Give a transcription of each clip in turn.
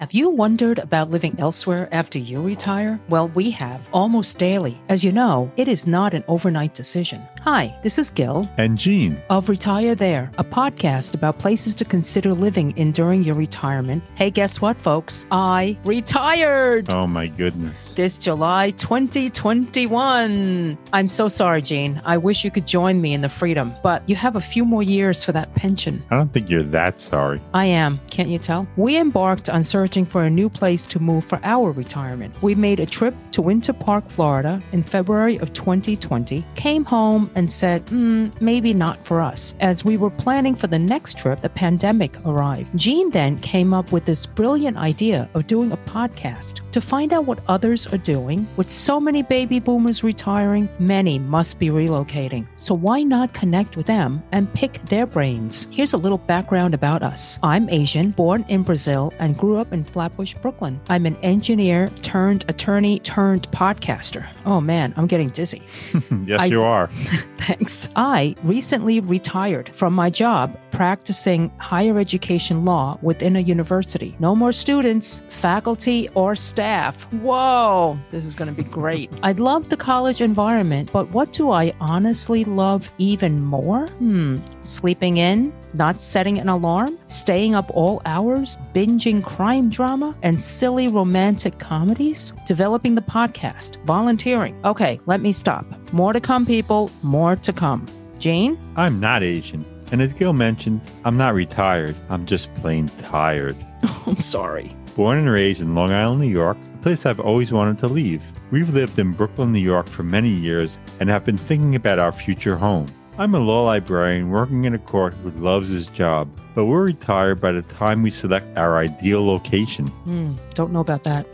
Have you wondered about living elsewhere after you retire? Well, we have almost daily. As you know, it is not an overnight decision. Hi, this is Gil And Gene. of Retire There, a podcast about places to consider living in during your retirement. Hey, guess what, folks? I retired Oh my goodness. this July 2021. I'm so sorry, Gene. I wish you could join me in the freedom, but you have a few more years for that pension. I don't think you're that sorry. I am, can't you tell? We embarked on searching for a new place to move for our retirement. We made a trip to Winter Park, Florida in February of 2020, came home and said, "Hmm, maybe not for us. As we were planning for the next trip, the pandemic arrived. Jean then came up with this brilliant idea of doing a podcast to find out what others are doing. With so many baby boomers retiring, many must be relocating. So why not connect with them and pick their brains? Here's a little background about us. I'm Asian, born in Brazil, and grew up in Flatbush, Brooklyn. I'm an engineer turned attorney turned podcaster. Oh man, I'm getting dizzy. yes, I- you are. Thanks. I recently retired from my job practicing higher education law within a university. No more students, faculty, or staff. Whoa, this is going to be great. I love the college environment, but what do I honestly love even more? Hmm, sleeping in, not setting an alarm, staying up all hours, binging crime drama and silly romantic comedies, developing the podcast, volunteering. Okay, let me stop. More to come, people. More to come. Jane? I'm not Asian. And as Gil mentioned, I'm not retired. I'm just plain tired. I'm sorry. Born and raised in Long Island, New York, a place I've always wanted to leave. We've lived in Brooklyn, New York for many years and have been thinking about our future home. I'm a law librarian working in a court who loves his job, but we're retired by the time we select our ideal location. Hmm, don't know about that.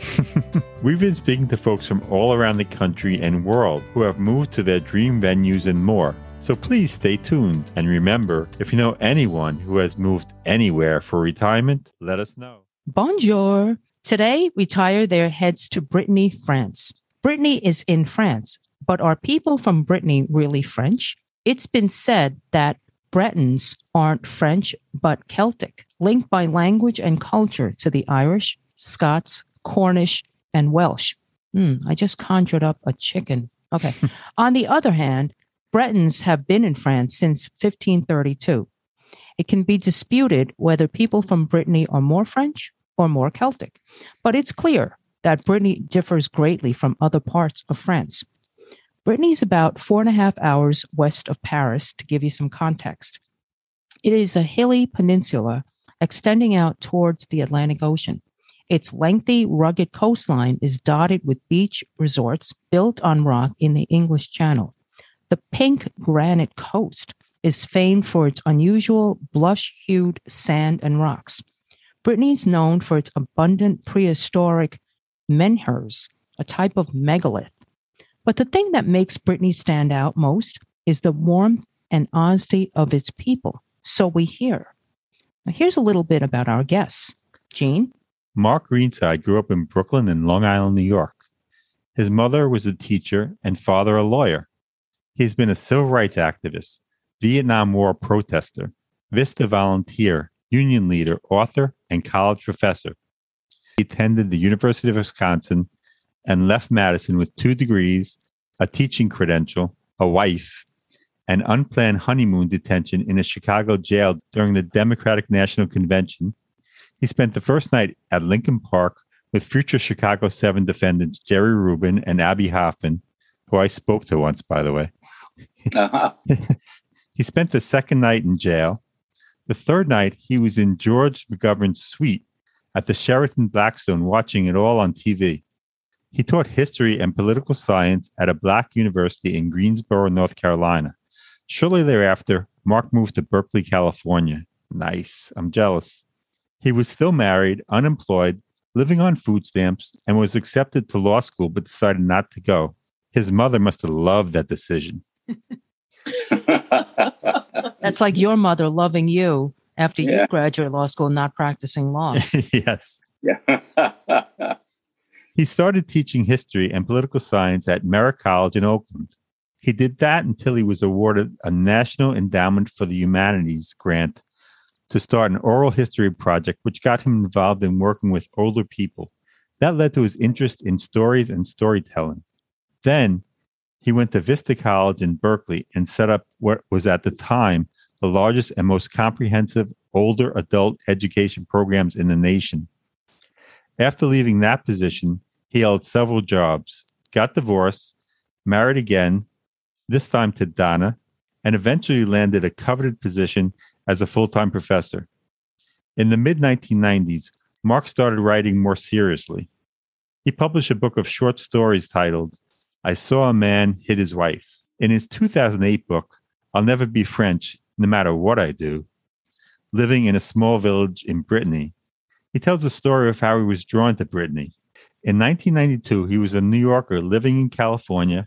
We've been speaking to folks from all around the country and world who have moved to their dream venues and more. So please stay tuned. And remember, if you know anyone who has moved anywhere for retirement, let us know. Bonjour. Today, Retire There heads to Brittany, France. Brittany is in France, but are people from Brittany really French? It's been said that Bretons aren't French, but Celtic, linked by language and culture to the Irish, Scots, Cornish, and Welsh. Hmm, I just conjured up a chicken. Okay. On the other hand, Bretons have been in France since 1532. It can be disputed whether people from Brittany are more French or more Celtic, but it's clear that Brittany differs greatly from other parts of France. Brittany is about four and a half hours west of Paris, to give you some context. It is a hilly peninsula extending out towards the Atlantic Ocean. Its lengthy, rugged coastline is dotted with beach resorts built on rock in the English Channel. The pink granite coast is famed for its unusual blush hued sand and rocks. Brittany is known for its abundant prehistoric menhirs, a type of megalith. But the thing that makes Brittany stand out most is the warmth and honesty of its people. So we hear. Now, here's a little bit about our guests. Jean, Mark Greenside grew up in Brooklyn and Long Island, New York. His mother was a teacher and father a lawyer. He's been a civil rights activist, Vietnam War protester, Vista volunteer, union leader, author, and college professor. He attended the University of Wisconsin and left Madison with two degrees, a teaching credential, a wife, and unplanned honeymoon detention in a Chicago jail during the Democratic National Convention. He spent the first night at Lincoln Park with future Chicago 7 defendants Jerry Rubin and Abbie Hoffman, who I spoke to once, by the way. Uh-huh. He spent the second night in jail. The third night, he was in George McGovern's suite at the Sheraton Blackstone watching it all on TV. He taught history and political science at a black university in Greensboro, North Carolina. Shortly thereafter, Mark moved to Berkeley, California. Nice. I'm jealous. He was still married, unemployed, living on food stamps, and was accepted to law school but decided not to go. His mother must have loved that decision. that's like your mother loving you after you graduate law school, and not practicing law. yes. yeah. He started teaching history and political science at Merritt College in Oakland. He did that until he was awarded a National Endowment for the Humanities grant to start an oral history project, which got him involved in working with older people. That led to his interest in stories and storytelling. Then he went to Vista College in Berkeley and set up what was at the time the largest and most comprehensive older adult education programs in the nation. After leaving that position, he held several jobs, got divorced, married again, this time to Donna, and eventually landed a coveted position as a full time professor. In the mid 1990s, Mark started writing more seriously. He published a book of short stories titled I Saw a Man Hit His Wife. In his 2008 book, I'll Never Be French, No Matter What I Do, living in a small village in Brittany, he tells the story of how he was drawn to Brittany. In 1992, he was a New Yorker living in California,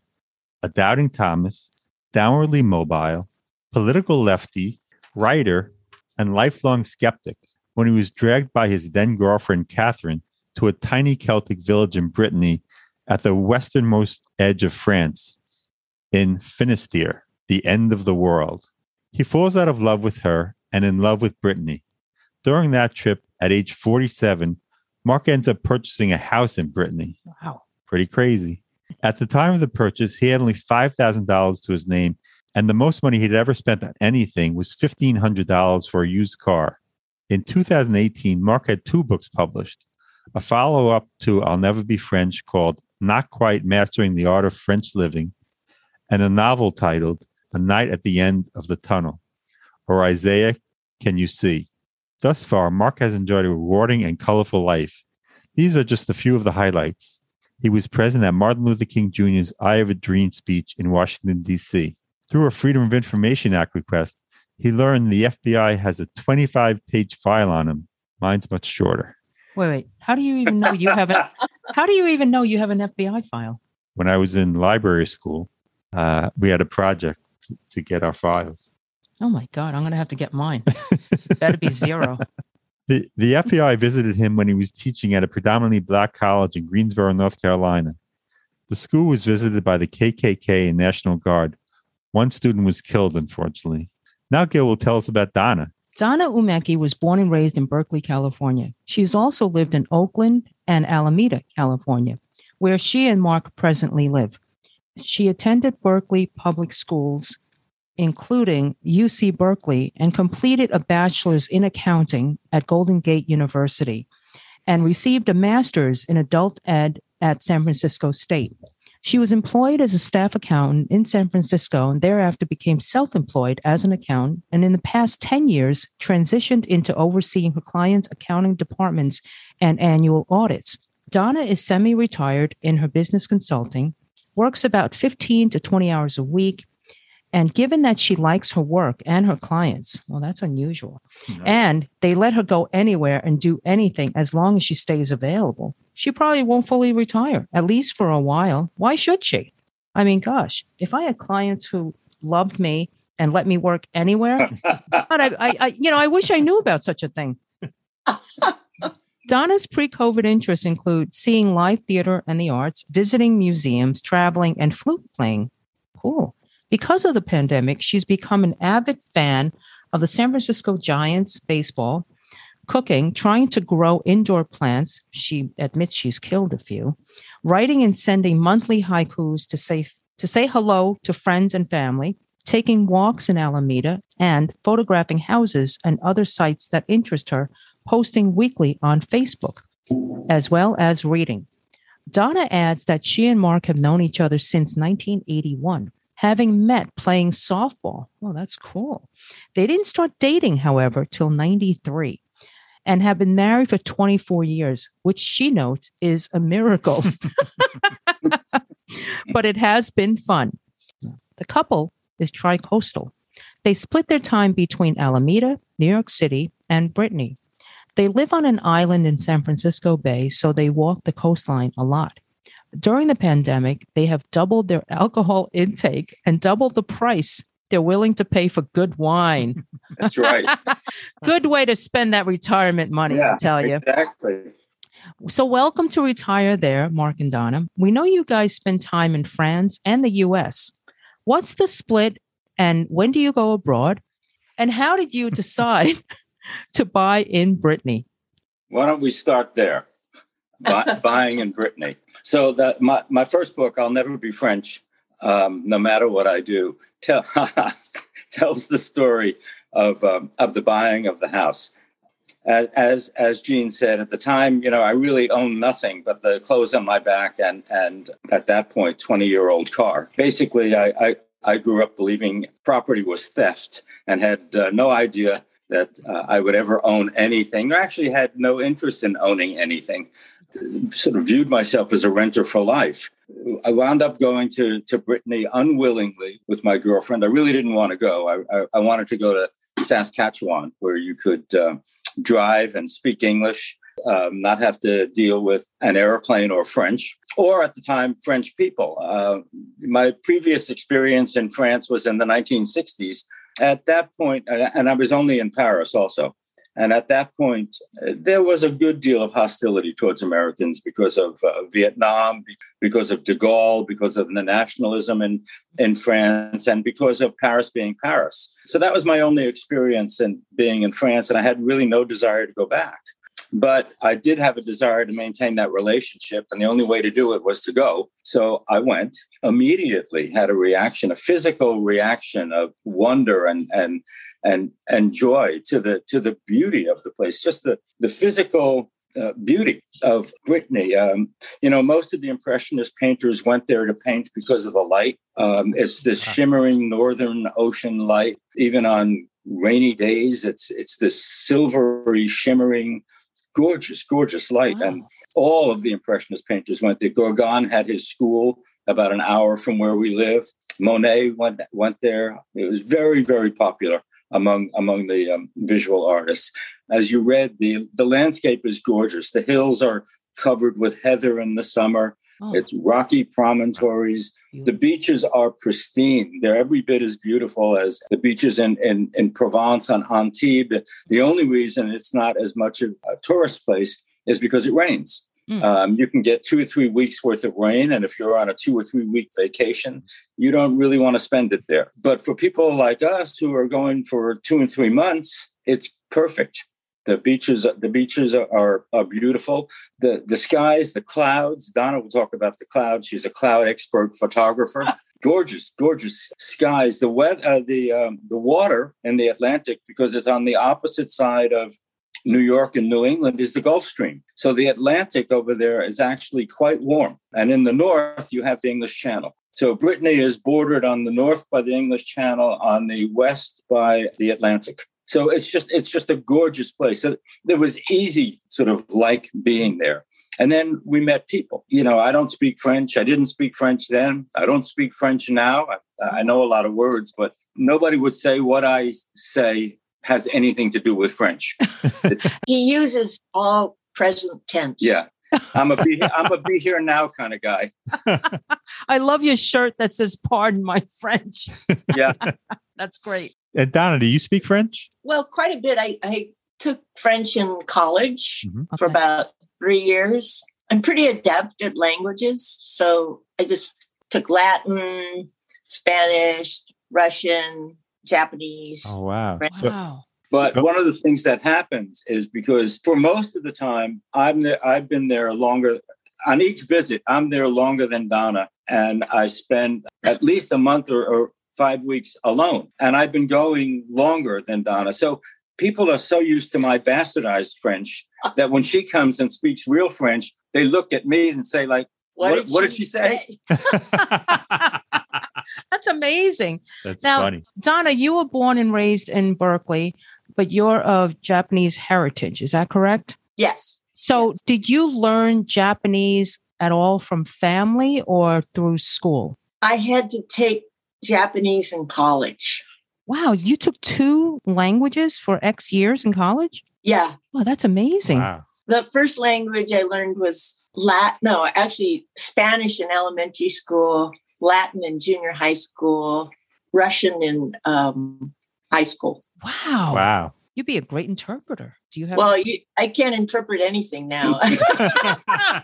a doubting Thomas, downwardly mobile, political lefty, writer, and lifelong skeptic when he was dragged by his then girlfriend Catherine to a tiny Celtic village in Brittany at the westernmost edge of France in Finisterre, the end of the world. He falls out of love with her and in love with Brittany. During that trip, at age 47, Mark ends up purchasing a house in Brittany. Wow. Pretty crazy. At the time of the purchase, he had only $5,000 to his name and the most money he'd ever spent on anything was $1,500 for a used car. In 2018, Mark had two books published a follow up to I'll Never Be French called Not Quite Mastering the Art of French Living, and a novel titled A Night at the End of the Tunnel, or Isaiah Can You See? Thus far, Mark has enjoyed a rewarding and colorful life. These are just a few of the highlights. He was present at Martin Luther King Jr.'s I Have a Dream speech in Washington, D.C. Through a Freedom of Information Act request, he learned the FBI has a 25 page file on him. Mine's much shorter. Wait, wait. How do you even know you have a How do you even know you have an FBI file? When I was in library school, uh, we had a project to, to get our files. Oh my God, I'm going to have to get mine. Better be zero. The, the FBI visited him when he was teaching at a predominantly black college in Greensboro, North Carolina. The school was visited by the KKK and National Guard, one student was killed, unfortunately. Now Gil will tell us about Donna. Donna Umeki was born and raised in Berkeley, California. She's also lived in Oakland and Alameda, California, where she and Mark presently live. She attended Berkeley public schools, including UC Berkeley, and completed a bachelor's in accounting at Golden Gate University and received a master's in adult ed at San Francisco State. She was employed as a staff accountant in San Francisco and thereafter became self employed as an accountant. And in the past 10 years, transitioned into overseeing her clients' accounting departments and annual audits. Donna is semi retired in her business consulting, works about 15 to 20 hours a week. And given that she likes her work and her clients, well, that's unusual. And they let her go anywhere and do anything as long as she stays available she probably won't fully retire, at least for a while. Why should she? I mean, gosh, if I had clients who loved me and let me work anywhere, I, I, I, you know, I wish I knew about such a thing. Donna's pre COVID interests include seeing live theater and the arts, visiting museums, traveling, and flute playing. Cool. Because of the pandemic, she's become an avid fan of the San Francisco Giants baseball cooking, trying to grow indoor plants. She admits she's killed a few, writing and sending monthly haikus to say, to say hello to friends and family, taking walks in Alameda, and photographing houses and other sites that interest her, posting weekly on Facebook, as well as reading. Donna adds that she and Mark have known each other since 1981 having met playing softball. Oh, that's cool. They didn't start dating, however, till 93 and have been married for 24 years, which she notes is a miracle. but it has been fun. The couple is tricoastal. They split their time between Alameda, New York City, and Brittany. They live on an island in San Francisco Bay, so they walk the coastline a lot. During the pandemic, they have doubled their alcohol intake and doubled the price they're willing to pay for good wine. That's right. good way to spend that retirement money, yeah, I tell you. Exactly. So, welcome to Retire There, Mark and Donna. We know you guys spend time in France and the US. What's the split and when do you go abroad? And how did you decide to buy in Brittany? Why don't we start there? Buy, buying in Brittany. So my, my first book, I'll Never Be French, um, no matter what I do, tell, tells the story of um, of the buying of the house. As, as as Jean said at the time, you know, I really owned nothing but the clothes on my back and and at that point, twenty year old car. Basically, I, I I grew up believing property was theft and had uh, no idea that uh, I would ever own anything. I actually had no interest in owning anything. Sort of viewed myself as a renter for life. I wound up going to to Brittany unwillingly with my girlfriend. I really didn't want to go. I, I, I wanted to go to Saskatchewan, where you could uh, drive and speak English, um, not have to deal with an airplane or French, or at the time, French people. Uh, my previous experience in France was in the 1960s. At that point, and I was only in Paris also. And at that point, there was a good deal of hostility towards Americans because of uh, Vietnam, because of de Gaulle, because of the nationalism in, in France, and because of Paris being Paris. So that was my only experience in being in France, and I had really no desire to go back. But I did have a desire to maintain that relationship, and the only way to do it was to go. So I went immediately, had a reaction, a physical reaction of wonder and and and and joy to the to the beauty of the place, just the the physical uh, beauty of Brittany. Um, you know, most of the Impressionist painters went there to paint because of the light. Um, it's this shimmering northern ocean light. Even on rainy days, it's it's this silvery, shimmering, gorgeous, gorgeous light. Wow. And all of the Impressionist painters went there. Gauguin had his school about an hour from where we live. Monet went went there. It was very, very popular among among the um, visual artists. As you read, the the landscape is gorgeous. The hills are covered with heather in the summer. Oh. It's rocky promontories. The beaches are pristine. They're every bit as beautiful as the beaches in, in, in Provence on Antibes. The only reason it's not as much of a tourist place is because it rains. Mm. Um, you can get two or three weeks worth of rain. And if you're on a two or three week vacation, you don't really want to spend it there. But for people like us who are going for two and three months, it's perfect. The beaches, the beaches are, are, beautiful. The the skies, the clouds. Donna will talk about the clouds. She's a cloud expert photographer. gorgeous, gorgeous skies. The wet, uh, the um, the water in the Atlantic because it's on the opposite side of New York and New England is the Gulf Stream. So the Atlantic over there is actually quite warm. And in the north, you have the English Channel. So Brittany is bordered on the north by the English Channel, on the west by the Atlantic. So it's just it's just a gorgeous place. So it was easy, sort of like being there. And then we met people. You know, I don't speak French. I didn't speak French then. I don't speak French now. I, I know a lot of words, but nobody would say what I say has anything to do with French. he uses all present tense. Yeah. I'm a be I'm a be here now kind of guy. I love your shirt that says "Pardon my French." Yeah, that's great. And Donna, do you speak French? Well, quite a bit. I, I took French in college mm-hmm. okay. for about three years. I'm pretty adept at languages, so I just took Latin, Spanish, Russian, Japanese. Oh wow! So, wow. But one of the things that happens is because for most of the time I'm there, I've been there longer. On each visit, I'm there longer than Donna, and I spend at least a month or, or five weeks alone. And I've been going longer than Donna. So people are so used to my bastardized French that when she comes and speaks real French, they look at me and say, like, what, what, did, what she did, she say? say? That's amazing. That's now, funny. Donna, you were born and raised in Berkeley, but you're of Japanese heritage. Is that correct? Yes. So, yes. did you learn Japanese at all from family or through school? I had to take Japanese in college. Wow, you took two languages for X years in college? Yeah. Oh, that's amazing. Wow. The first language I learned was Latin, no, actually Spanish in elementary school, Latin in junior high school, Russian in um, high school. Wow. Wow. You'd be a great interpreter. Do you have? Well, you, I can't interpret anything now. I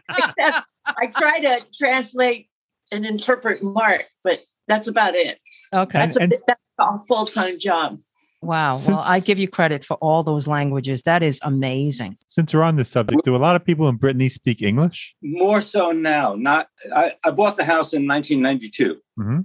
try to translate and interpret Mark, but that's about it. Okay. That's a, and, that's a full time job. Wow. Well, I give you credit for all those languages. That is amazing. Since we're on this subject, do a lot of people in Brittany speak English? More so now. Not. I, I bought the house in 1992. hmm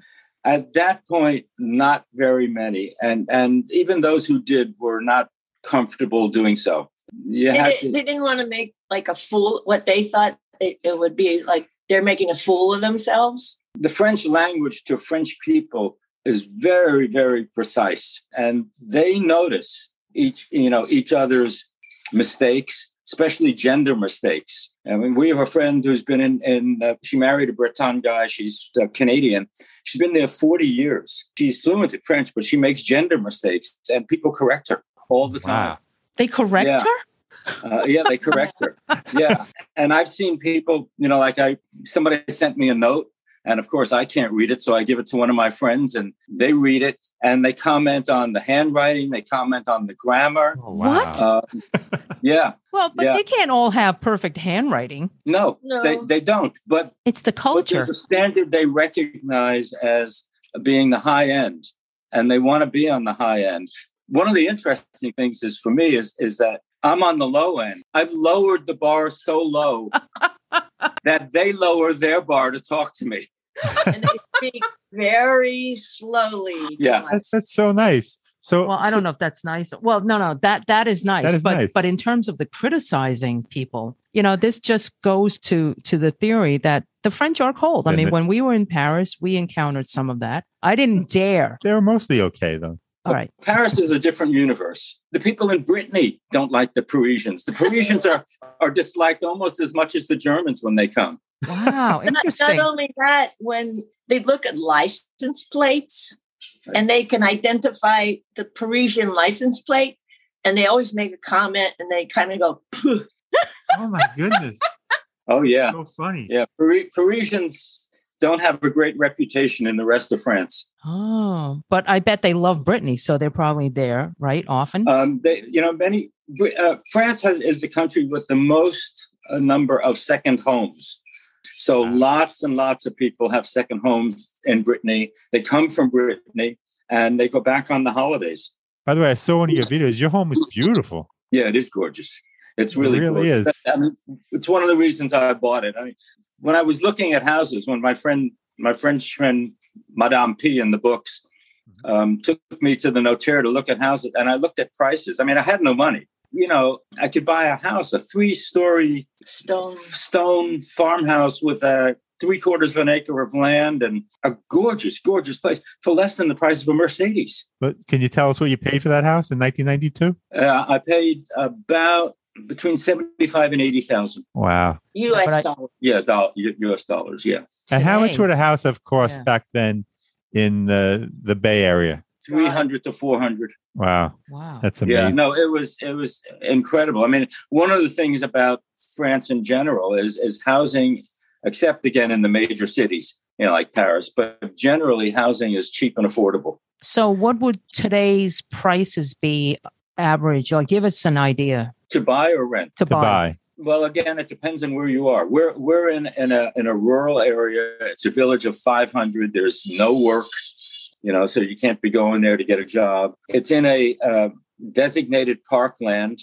At that point, not very many, and and even those who did were not comfortable doing so. You They, did, to. they didn't want to make like a fool. What they thought it, it would be like they're making a fool of themselves. the French language to French people is very, very precise, and they notice each, you know, each other's mistakes, especially gender mistakes. I mean, we have a friend who's been in, in uh, she married a Breton guy. She's uh, Canadian. She's been there 40 years. She's fluent in French, but she makes gender mistakes, and people correct her all the time. Wow. They correct Yeah. her? Uh, yeah, they correct her. Yeah, and I've seen people, you know, like I somebody sent me a note, and of course I can't read it, so I give it to one of my friends, and they read it, and they comment on the handwriting, they comment on the grammar. Oh, What? Uh, yeah, Well, but Yeah. they can't all have perfect handwriting. no, No. they they don't. But It's the culture. there's a standard they recognize as being the high end, and they want to be on the high end. One of the interesting things is for me is is that I'm on the low end. I've lowered the bar so low that they lower their bar to talk to me. And they speak very slowly. Yeah. us. That's that's so nice. So Well, I don't know if that's nice. Well, no, no, that that is nice. is but nice. but in terms of the criticizing people, you know, this just goes to to the theory that the French are cold. I mean, the- when we were in Paris, we encountered some of that. I didn't mm. dare. They're mostly okay though. All right. Paris is a different universe. The people in Brittany don't like the Parisians. The Parisians are are disliked almost as much as the Germans when they come. Wow, Not, interesting. not only that, when they look at license plates and they can identify the Parisian license plate, and they always make a comment and they kind of go, "Phew." Oh my goodness. Oh yeah, so funny. yeah. Pari- Parisians don't have a great reputation in the rest of France. Oh, but I bet they love Brittany, so they're probably there, right? Often. Um, they, you know, many uh, France has, is the country with the most uh, number of second homes. So Wow. lots and lots of people have second homes in Brittany. They come from Brittany and they go back on the holidays. By the way, I saw one of your videos. Your home is beautiful. Yeah, it is gorgeous. It's It really, really gorgeous. is. I mean, it's one of the reasons I bought it. I mean, when I was looking at houses, when my friend, my French friend, Madame P, in the books, Mm-hmm. um, took me to the notaire to look at houses, and I looked at prices. I mean, I had no money. You know, I could buy a house, a three-story stone. stone farmhouse with a three quarters of an acre of land and a gorgeous, gorgeous place for less than the price of a Mercedes. But can you tell us what you paid for that house in 1992? Uh, I paid about between seventy-five and eighty thousand. Wow. U.S. I- dollars. Yeah, doll, U.S. dollars. Yeah, And how much Today. would a house have cost Yeah. back then in the the Bay Area? Three hundred to four hundred. Wow, wow. that's amazing Yeah, no, it was it was incredible. I mean, one of the things about France in general is is housing, except again in the major cities, you know, like Paris, but generally housing is cheap and affordable. So, what would today's prices be average? Or give us an idea To buy or rent. to, to buy. Well, again, it depends on where you are. We're we're in in a in a rural area. It's a village of 500. There's no work, you know, so you can't be going there to get a job. It's in a uh, designated parkland,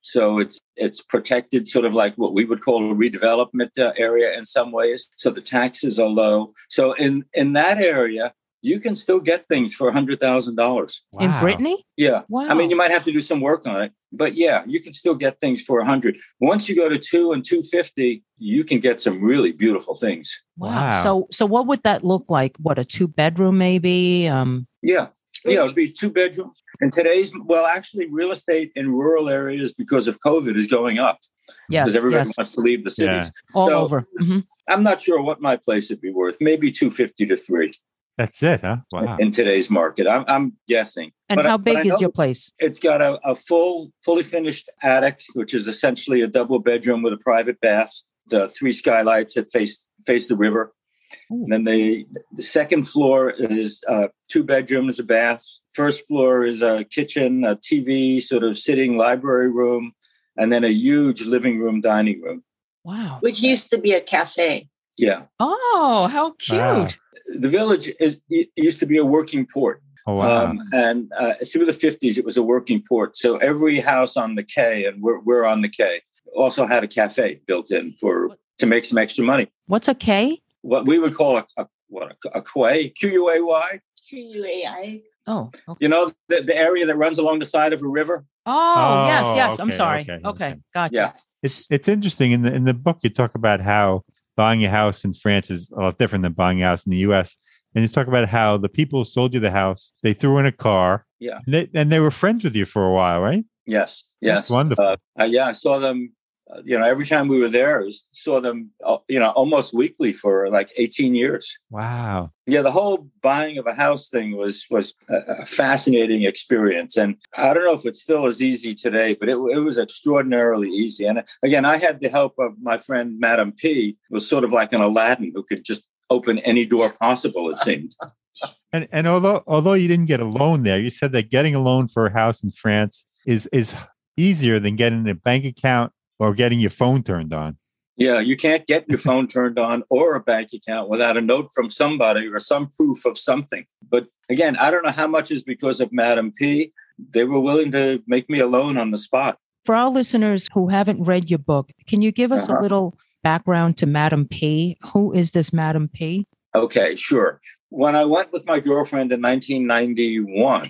so it's it's protected, sort of like what we would call a redevelopment uh, area in some ways. So the taxes are low. So in in that area, you can still get things for a hundred thousand dollars. in Brittany? Yeah. Wow. I mean, you might have to do some work on it, but yeah, you can still get things for a hundred. Once you go to two and two fifty, you can get some really beautiful things. Wow. Wow. So, so what would that look like? What a two bedroom, maybe? Um, Yeah, yeah, it'd be two bedrooms. And today's well, actually, real estate in rural areas because of COVID is going up yes, because everybody yes, wants to leave the cities. all so- over. Mhm. I'm not sure what my place would be worth. Maybe two fifty to three That's it, huh? Wow. in today's market. I'm, I'm guessing. And But how but big is your place? It's got a, a full, fully finished attic, which is essentially a double bedroom with a private bath, the three skylights that face face the river. Ooh. And then the, the second floor is uh, two bedrooms, a bath. First floor is a kitchen, a TV, sort of sitting library room, and then a huge living room, dining room. Wow. which used to be a cafe. Yeah, Oh, how cute. Wow. the village is it used to be a working port. Oh, wow. Um, and uh, through the 50s, it was a working port. So every house on the Quay, and we're, we're on the Quay, also had a cafe built in for to make some extra money. What's a K? What we would call a, a what a, a quay, Q U A Y. Q U A I. Oh, okay. You know the, the area that runs along the side of a river. Oh, yes, Oh, yes. I'm sorry. okay, Okay, okay. gotcha. Yeah. It's it's interesting in the in the book you talk about how buying a house in France is a lot different than buying a house in the U.S. And you talk about how the people who sold you the house they threw in a car. Yeah. And they, and they were friends with you for a while, right? Yes, yes, wonderful. Uh, uh, yeah, I saw them. Uh, you know, every time we were there, was- saw them. Uh, you know, almost weekly for like eighteen years. Wow. Yeah, the whole buying of a house thing was was a, a fascinating experience, and I don't know if it's still as easy today, but it, it was extraordinarily easy. And again, I had the help of my friend Madam P, who was sort of like an Aladdin who could just open any door possible. It seemed. And and although although you didn't get a loan there, you said that getting a loan for a house in France is is easier than getting a bank account or getting your phone turned on. Yeah, you can't get your phone turned on or a bank account without a note from somebody or some proof of something. But again, I don't know how much is because of Madam P. They were willing to make me a loan on the spot. For our listeners who haven't read your book, can you give us a Uh-huh. little background to Madam P? Who is this Madam P? Okay, sure. When I went with my girlfriend in 1991,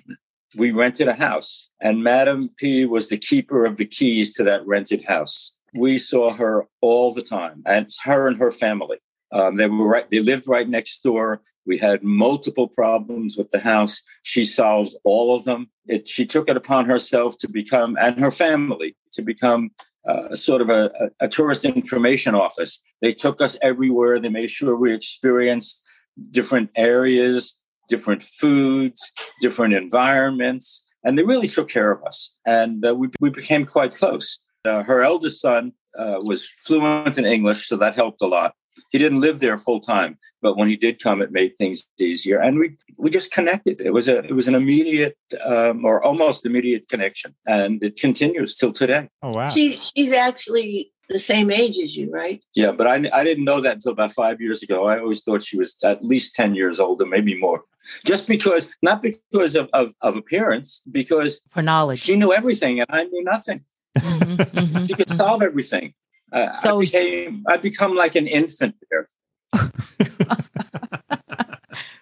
we rented a house, and Madam P was the keeper of the keys to that rented house. We saw her all the time, and it's her and her family. Um, they were right; they lived right next door. We had multiple problems with the house. She solved all of them. It, she took it upon herself to become, and her family, to become uh, sort of a, a, a tourist information office. They took us everywhere. They made sure we experienced different areas, different foods, different environments, and they really took care of us. And uh, we, we became quite close. Uh, her eldest son uh, was fluent in English, so that helped a lot. He didn't live there full time, but when he did come, it made things easier, and we we just connected. It was a it was an immediate um, or almost immediate connection, and it continues till today. Oh wow. She she's actually the same age as you, right? Yeah, but I, I didn't know that until about five years ago. I always thought she was at least 10 years older, maybe more. Just because, not because of, of, of appearance, because For knowledge. she knew everything and I knew nothing. Mhm, mhm, She could mhm. solve everything. Uh, So- I became, I become like an infant there.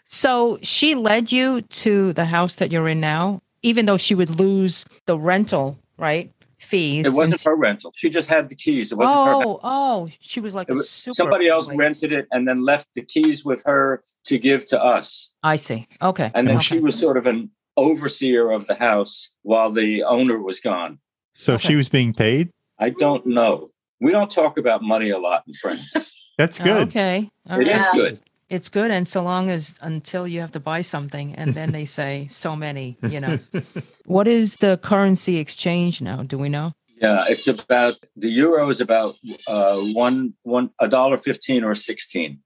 So she led you to the house that you're in now, even though she would lose the rental, right? Fees. It wasn't and- her rental. She just had the keys. It wasn't her. Oh, oh, she was like It a was- super Somebody else like- rented it and then left the keys with her to give to us. I see. Okay. And then okay. she was sort of an overseer of the house while the owner was gone. So Okay. she was being paid? I don't know. We don't talk about money a lot in France. That's Oh, good. okay. All It right. is good. It's good, and so long as until you have to buy something, and then they say so many. You know, what is the currency exchange now? Do we know? Yeah, it's about the euro is about uh, one one a dollar fifteen or sixteen.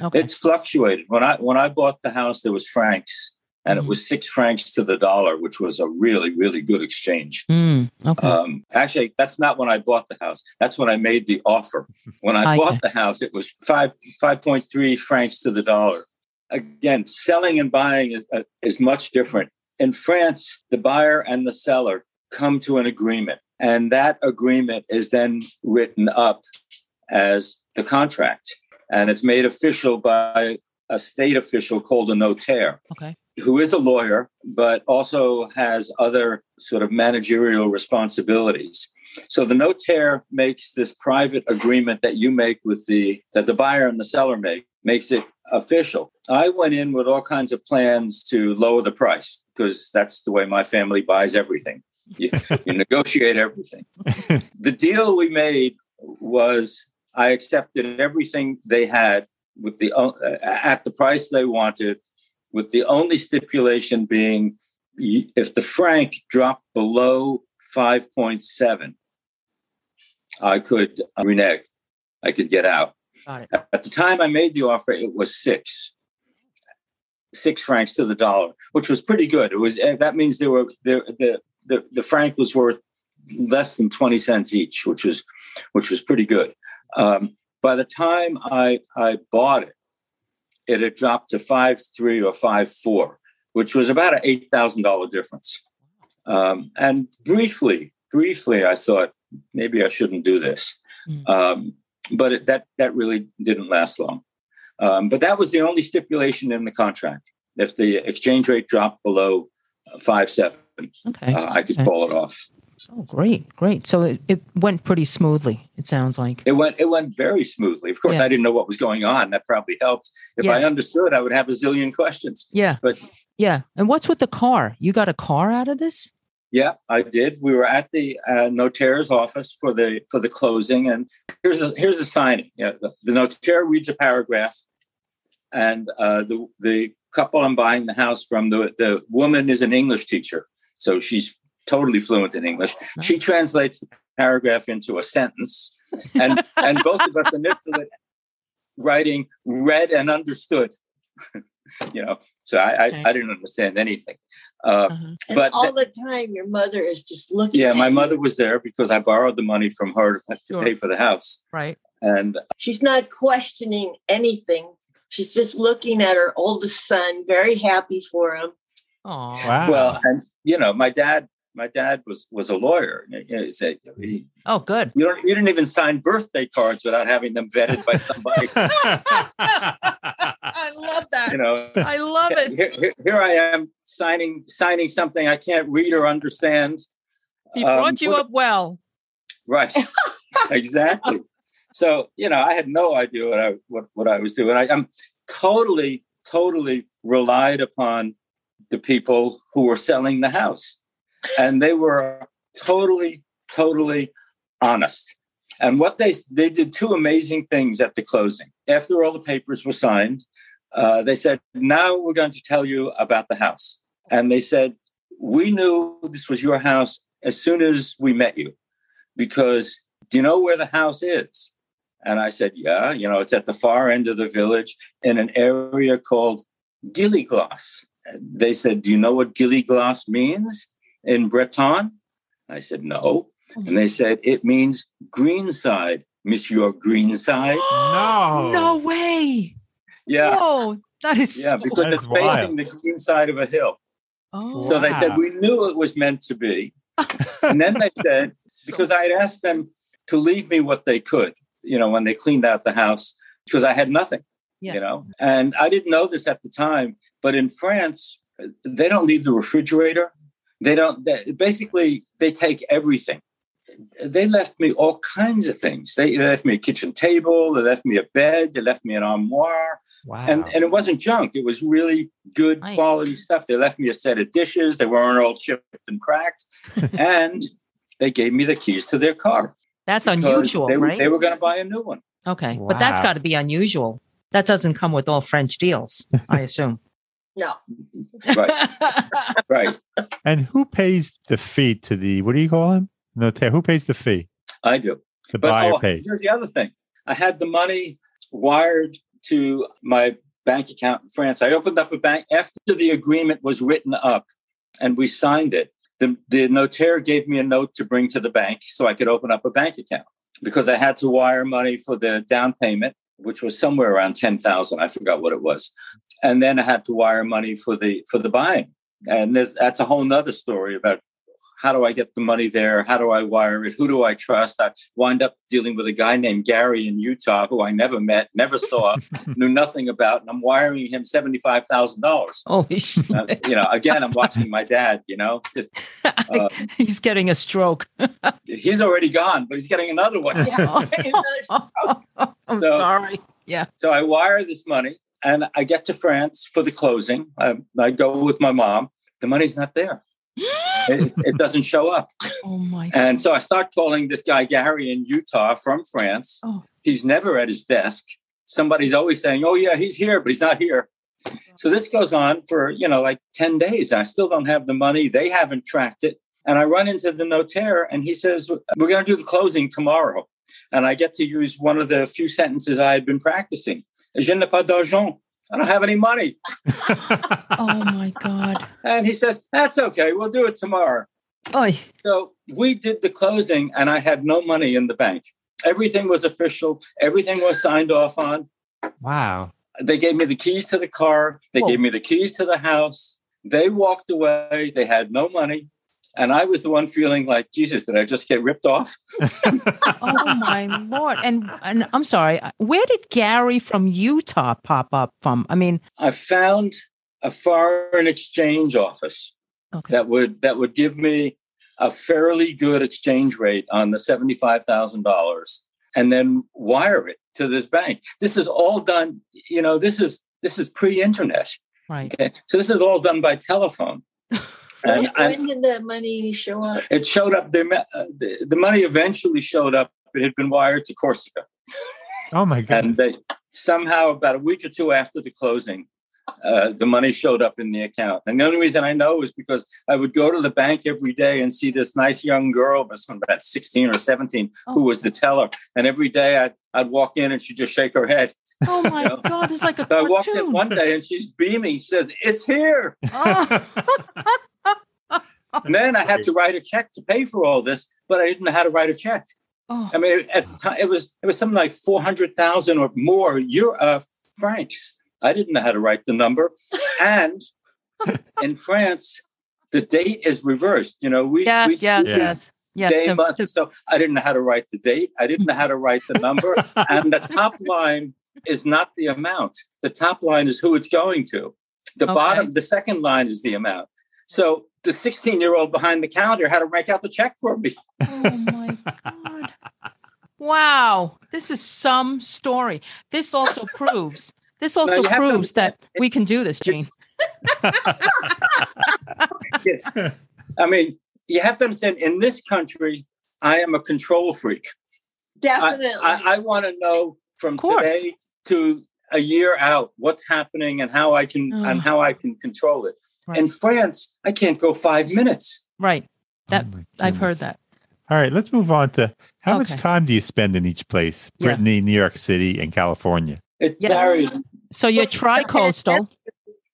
Okay. It's fluctuated. When I when I bought the house, there was francs, and it was six francs to the dollar, which was a really really good exchange. Mm, okay. Um, actually, that's not when I bought the house. That's when I made the offer. When I Okay. bought the house, it was five five point three francs to the dollar. Again, selling and buying is uh, is much different. In France, the buyer and the seller come to an agreement, and that agreement is then written up as the contract, and it's made official by a state official called a notaire okay. Who is a lawyer, but also has other sort of managerial responsibilities. So the notaire makes this private agreement that you make with the that the buyer and the seller make makes it official. I went in with all kinds of plans to lower the price because that's the way my family buys everything. You, you negotiate everything. The deal we made was I accepted everything they had with the uh, at the price they wanted with the only stipulation being if the franc dropped below 5.7 i could uh, renege. I could get out. At the time i made the offer it was six. Six francs to the dollar which was pretty good. It was eh, that means there were there the the, the franc was worth less than 20 cents each which was which was pretty good. Um, by the time i i bought it it had dropped to five three or five four, which was about an eight thousand dollar difference. Um, and briefly, briefly, I thought maybe I shouldn't do this, mm. um, but it, that that really didn't last long. Um, but that was the only stipulation in the contract. If the exchange rate dropped below uh, five seven, okay. Uh, I could okay. call it off. Oh, great, great. So it, it went pretty smoothly. It sounds like it went. It went very smoothly. Of course, yeah. I didn't know what was going on. That probably helped. If yeah. I understood, I would have a zillion questions. Yeah, but yeah. And what's with the car? You got a car out of this? Yeah, I did. We were at the uh, notaire's office for the for the closing, and here's a, here's a signing. Yeah, the, the notaire reads a paragraph, and uh, the the couple I'm buying the house from, the the woman is an English teacher, so she's totally fluent in English. She translates the paragraph into a sentence, and and both of us initially writing read and understood. you know, so I, okay. I, I didn't understand anything. Uh, uh-huh. But all the time, your mother is just looking. Yeah, my you. mother was there because I borrowed the money from her to sure. pay for the house. Right. And she's not questioning anything. She's just looking at her oldest son, very happy for him. Oh, wow. Well, and you know, my dad my dad was was a lawyer. He said, he, "Oh, good. You don't. You didn't even sign birthday cards without having them vetted by somebody." I love that. You know, I love it. Here, here, here, I am signing signing something I can't read or understand. He brought um, you up well. Right. exactly. So you know, I had no idea what I what, what I was doing. I, I'm totally totally relied upon the people who were selling the house and they were totally, totally honest. And what they they did two amazing things at the closing. After all the papers were signed, uh, they said, "Now we're going to tell you about the house." And they said, "We knew this was your house as soon as we met you, because do you know where the house is?" And I said, "Yeah, you know, it's at the far end of the village in an area called Gilliglas." They said, "Do you know what Gilliglas means?" In Breton? I said, no. And they said, it means greenside, Monsieur Greenside. no. No way. Yeah. Whoa, that is Yeah, so because it's facing the green side of a hill. Oh, so wow. they said, we knew it was meant to be. and then they said, because I had asked them to leave me what they could, you know, when they cleaned out the house, because I had nothing, yeah. you know. And I didn't know this at the time, but in France, they don't leave the refrigerator they don't. They, basically, they take everything. They left me all kinds of things. They left me a kitchen table. They left me a bed. They left me an armoire. Wow. And, and it wasn't junk. It was really good quality stuff. They left me a set of dishes. They weren't all chipped and cracked. and they gave me the keys to their car. That's unusual, they, right? They were going to buy a new one. Okay. Wow. But that's got to be unusual. That doesn't come with all French deals, I assume. No. Right. right. And who pays the fee to the what do you call him? Notaire. Who pays the fee? I do. The but, buyer oh, pays. Here's the other thing. I had the money wired to my bank account in France. I opened up a bank after the agreement was written up and we signed it. The, the notaire gave me a note to bring to the bank so I could open up a bank account because I had to wire money for the down payment which was somewhere around 10,000. I forgot what it was. And then I had to wire money for the, for the buying. And that's a whole nother story about how do I get the money there? How do I wire it? Who do I trust? I wind up dealing with a guy named Gary in Utah who I never met, never saw, knew nothing about, and I'm wiring him seventy five thousand dollars. Oh, uh, you know, again, I'm watching my dad. You know, just um, he's getting a stroke. he's already gone, but he's getting another one. Yeah. I'm so, sorry. Yeah. So I wire this money, and I get to France for the closing. I, I go with my mom. The money's not there it, it, doesn't show up. Oh my! God. And so I start calling this guy Gary in Utah from France. Oh. He's never at his desk. Somebody's always saying, "Oh yeah, he's here," but he's not here. So this goes on for you know like ten days. I still don't have the money. They haven't tracked it. And I run into the notaire, and he says, "We're going to do the closing tomorrow." And I get to use one of the few sentences I had been practicing. Je n'ai pas d'argent. I don't have any money. oh my God. And he says, That's okay. We'll do it tomorrow. Oy. So we did the closing, and I had no money in the bank. Everything was official, everything was signed off on. Wow. They gave me the keys to the car, they gave me the keys to the house. They walked away. They had no money. And I was the one feeling like, Jesus, did I just get ripped off? oh my lord! And and I'm sorry, where did Gary from Utah pop up from? I mean, I found a foreign exchange office okay. that would that would give me a fairly good exchange rate on the seventy five thousand dollars, and then wire it to this bank. This is all done. You know, this is this is pre internet. Right. Okay, so this is all done by telephone. And, when did that money show up? It showed up. The, uh, the, the money eventually showed up. It had been wired to Corsica. Oh my god! And they, somehow, about a week or two after the closing, uh, the money showed up in the account. And the only reason I know is because I would go to the bank every day and see this nice young girl, this one about 16 or 17, oh. who was the teller. And every day I'd, I'd walk in and she'd just shake her head. Oh my you know? God, it's like a so I walked in one day and she's beaming. She says, It's here. Oh. and then I had to write a check to pay for all this, but I didn't know how to write a check. Oh. I mean, at the time, it was it was something like four hundred thousand or more euro uh, francs. I didn't know how to write the number, and in France, the date is reversed. You know, we yes, we, yes, we, yes. Yes, day, month. So I didn't know how to write the date. I didn't know how to write the number. and the top line is not the amount. The top line is who it's going to. The okay. bottom, the second line is the amount. So the 16 year old behind the counter had to write out the check for me. Oh my God. Wow. This is some story. This also proves, this also proves that we can do this, Gene. I mean, you have to understand in this country, I am a control freak. Definitely. I, I, I want to know from today to a year out what's happening and how I can oh. and mm. how I can control it. Right. In France, I can't go five minutes. Right. That oh I've heard that. All right, let's move on to how okay. much time do you spend in each place? Brittany. New York City, and California. It yeah. So you're tri-coastal.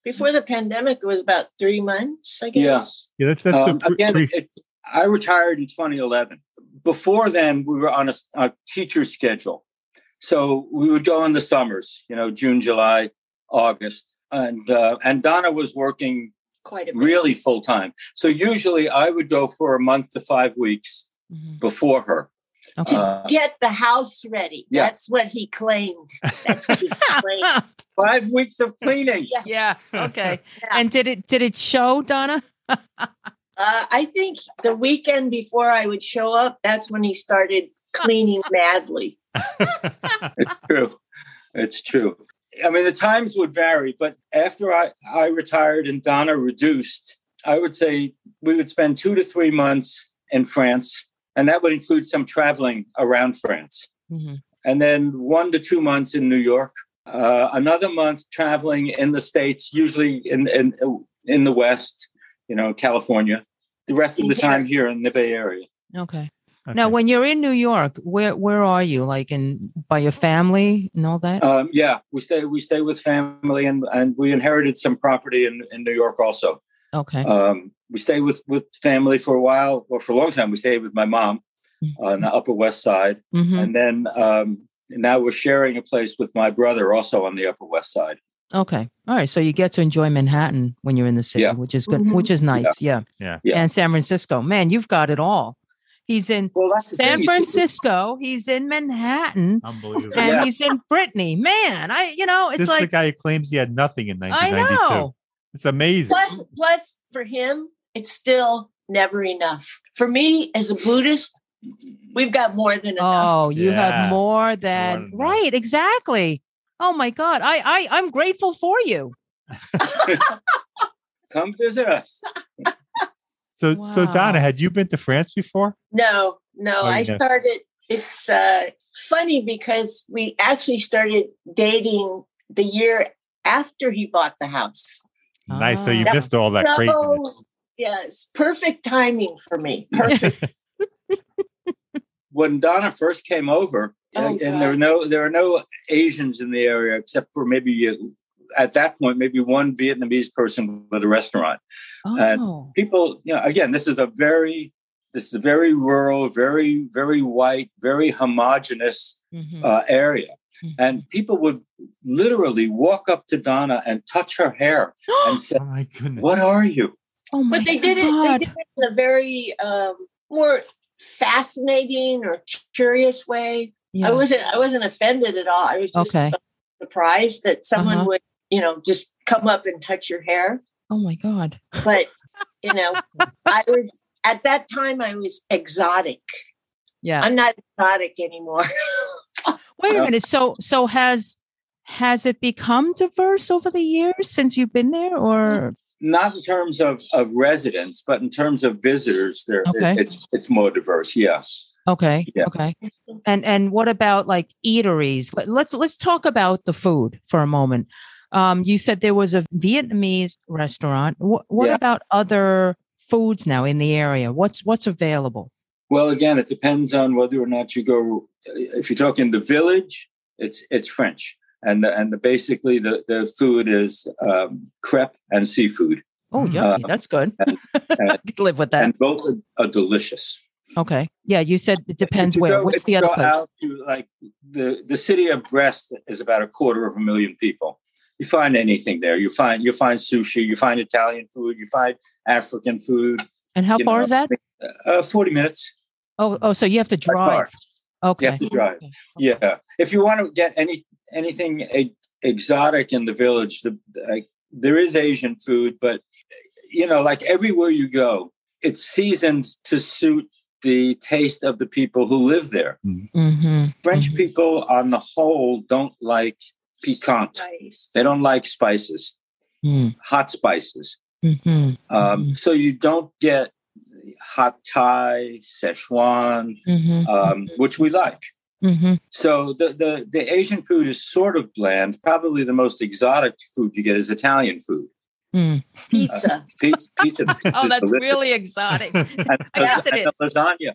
Before the pandemic, it was about three months, I guess. Yeah. Yeah, that's, that's um, pre- again, it, I retired in 2011. Before then, we were on a, a teacher schedule. So we would go in the summers, you know, June, July, August. And uh, and Donna was working quite a bit. really full time. So usually I would go for a month to five weeks mm-hmm. before her. Okay. Uh, to get the house ready. Yeah. That's what he claimed. That's what he claimed. Five weeks of cleaning. yeah. yeah. Okay. Yeah. And did it did it show, Donna? uh, I think the weekend before I would show up, that's when he started cleaning madly. it's true. It's true. I mean, the times would vary, but after I, I retired and Donna reduced, I would say we would spend two to three months in France, and that would include some traveling around France. Mm-hmm. And then one to two months in New York, uh, another month traveling in the States, usually in, in, in the West, you know, California, the rest of the time here in the Bay Area. Okay. Okay. Now, when you're in New York, where where are you? Like in by your family and all that? Um, yeah, we stay we stay with family, and and we inherited some property in in New York also. Okay. Um, we stay with with family for a while, or for a long time. We stayed with my mom mm-hmm. on the Upper West Side, mm-hmm. and then um, now we're sharing a place with my brother, also on the Upper West Side. Okay. All right. So you get to enjoy Manhattan when you're in the city, yeah. which is good, mm-hmm. which is nice. Yeah. yeah. Yeah. And San Francisco. Man, you've got it all. He's in well, San Francisco. He's in Manhattan. Unbelievable. And yeah. he's in Brittany. Man, I you know, it's this like the guy who claims he had nothing in 1992. I know. It's amazing. Plus, plus for him, it's still never enough. For me, as a Buddhist, we've got more than enough. Oh, you yeah. have more than, more than right, enough. exactly. Oh my God. I I I'm grateful for you. Come visit us. So, wow. so Donna, had you been to France before? No, no. Oh, I yeah. started. It's uh, funny because we actually started dating the year after he bought the house. Nice. So you missed all that so, craziness. Yes, perfect timing for me. Perfect. when Donna first came over, oh, and, and there were no there are no Asians in the area except for maybe uh, at that point maybe one Vietnamese person with a restaurant. Oh. And people, you know, again, this is a very this is a very rural, very very white, very homogenous mm-hmm. uh, area. Mhm. and people would literally walk up to Donna and touch her hair and say, Oh my goodness. "What are you?" oh my but they did it. They did it in a very um, more fascinating or curious way. Yeah. I wasn't. I wasn't offended at all. I was just Okay. surprised that someone Uh-huh. would, you know, just come up and touch your hair. oh my God. But you know, I was at that time. I was exotic. Yeah. I'm not exotic anymore. Wait a minute. So so has has it become diverse over the years since you've been there or Not in terms of, of residents, but in terms of visitors, there Okay. it- it's it's more diverse. yes. okay Yeah. okay and and what about like eateries Let, let's let's talk about the food for a moment um you said there was a vietnamese restaurant. What, what Yeah. about other foods now in the area? What's what's available? Well, again, it depends on whether or not you go. If you're talking the village, it's it's French, and the, and the, basically the the food is um, crepe and seafood, oh yeah, Uh, that's good. i could live with that. and both are, are delicious. okay. Yeah you said it depends where. go- what's the other place? to like the the city of Brest is about a quarter of a million people. You find anything there. You find you find sushi. You find Italian food. You find African food. and how far know, is that Uh, Forty minutes. oh oh so you have to drive okay You have to drive. Okay. Yeah. If you want to get any anything exotic in the village, the, like there is Asian food, but you know, like everywhere you go, it's seasoned to suit the taste of the people who live there. mm-hmm. French Mhm. people, on the whole, don't like piquant. Nice. They don't like spices, hot spices. Mm-hmm. Um, Mhm. So you don't get hot Thai, Szechuan, Mm-hmm. um, which we like. mm-hmm. So the, the the Asian food is sort of bland. Probably the most exotic food you get is Italian food. Pizza. Pizza, pizza. oh that's delicious. really exotic And, I guess it and the is. lasagna.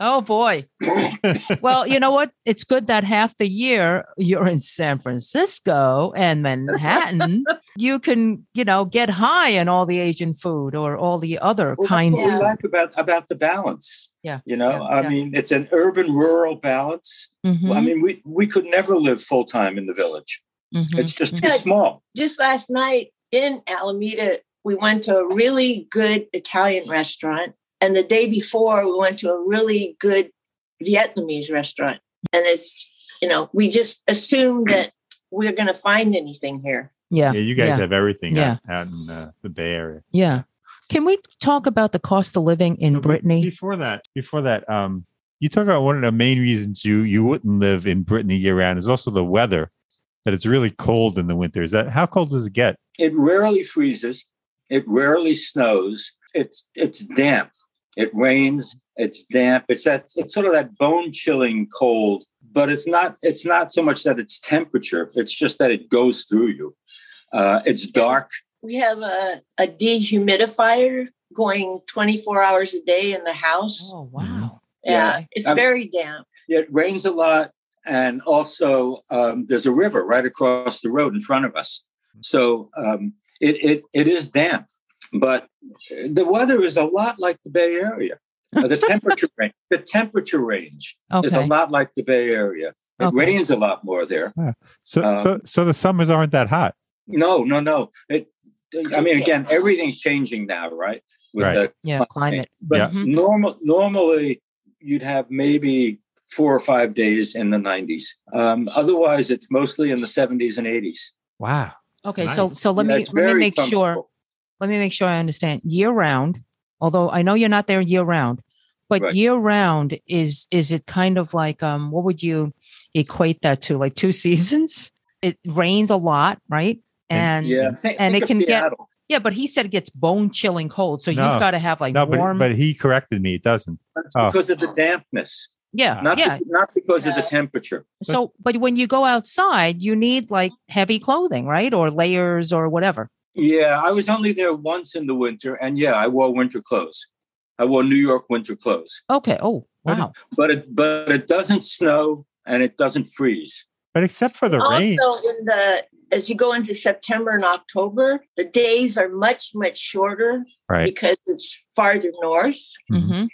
Oh boy. well, you know what? It's good that half the year you're in San Francisco and Manhattan. you can, you know, get high in all the Asian food or all the other Well, that's kinds what we of. like about about the balance. Yeah, You know, yeah, I yeah. mean, it's an urban rural balance. Mhm, I mean, we we could never live full time in the village. mhm, It's just too Yeah. small. Just last night in Alameda, we went to a really good Italian restaurant. And the day before, we went to a really good Vietnamese restaurant. And it's, you know, we just assume that we're going to find anything here. yeah. Yeah, you guys yeah, have everything Yeah. out, out in uh, the Bay Area. yeah. Can we talk about the cost of living in But Brittany? Before that, before that, um, you talk about one of the main reasons you you wouldn't live in Brittany year round is also the weather. That it's really cold in the winter. Is that how cold does it get? It rarely freezes. It rarely snows. It's it's damp. It rains. It's damp. It's that it's sort of that bone chilling cold. But it's not it's not so much that it's temperature. It's just that it goes through you. Uh, it's dark. We have a, a dehumidifier going 24 hours a day in the house. Oh wow. yeah, Yeah. it's I'm- very damp. It rains a lot, and also um, there's a river right across the road in front of us. So um, it, it it is damp, but the weather is a lot like the Bay Area. Uh, the temperature range, the temperature range is a lot like the Bay Area. It Okay. rains a lot more there. So Um, so so the summers aren't that hot. No, no, no. It, I mean, again, everything's changing now, right? With Right. the Yeah, climate. But Yeah. Mhm. normal, normally you'd have maybe four or five days in the 90s. Um, otherwise, it's mostly in the 70s and 80s. Wow. Okay, Nice. so so let Yeah, me it's let me make sure comfortable. Let me make sure I understand. Year round, although I know you're not there year round, but Right. year round is is it kind of like um what would you equate that to? Like two seasons? It rains a lot, right? And Yeah, yeah, think, and think it of can get- yeah, but he said it gets bone chilling cold. So No. you've got to have like No, warm. but he corrected me. It doesn't. That's Oh. because of the dampness, yeah, not, yeah. be- not because of the temperature. So, but when you go outside, you need like heavy clothing, right? Or layers or whatever. Yeah, I was only there once in the winter, and yeah, I wore winter clothes. I wore New York winter clothes, Okay. Oh, wow. but it but it doesn't snow and it doesn't freeze. But except for the rain. Also, in the as you go into September and October, the days are much much shorter Right. because it's farther north. Mhm. hmm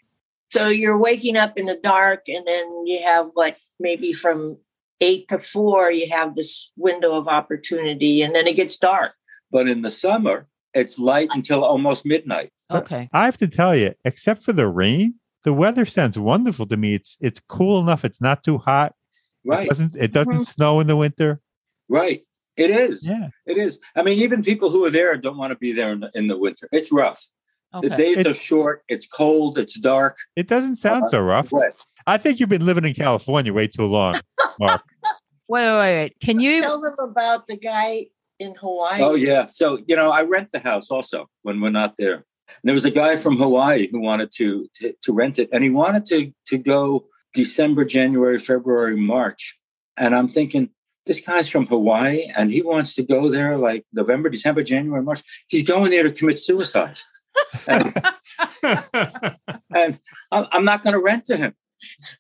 So you're waking up in the dark, and then you have like maybe from eight to four, you have this window of opportunity, and then it gets dark. But in the summer, it's light until almost midnight. Okay. I have to tell you, except for the rain, the weather sounds wonderful to me. It's it's cool enough. It's not too hot. Right. It doesn't it doesn't Mhm. snow in the winter. Right. It is. Yeah. It is. I mean, even people who are there don't want to be there in the, in the winter. It's rough. The days It- are short. It's cold. It's dark. It doesn't sound so rough. Wet. I think you've been living in California way too long, Mark. Wait, wait, wait. Can you? Tell them about the guy in oh, Hawaii. Oh yeah. So you know, I rent the house also when we're not there. And there was a guy from Hawaii who wanted to, to to rent it, and he wanted to to go December, January, February, March. And I'm thinking, this guy's from Hawaii, and he wants to go there like November, December, January, March. He's going there to commit suicide, and, and I'm I'm not going to rent to him.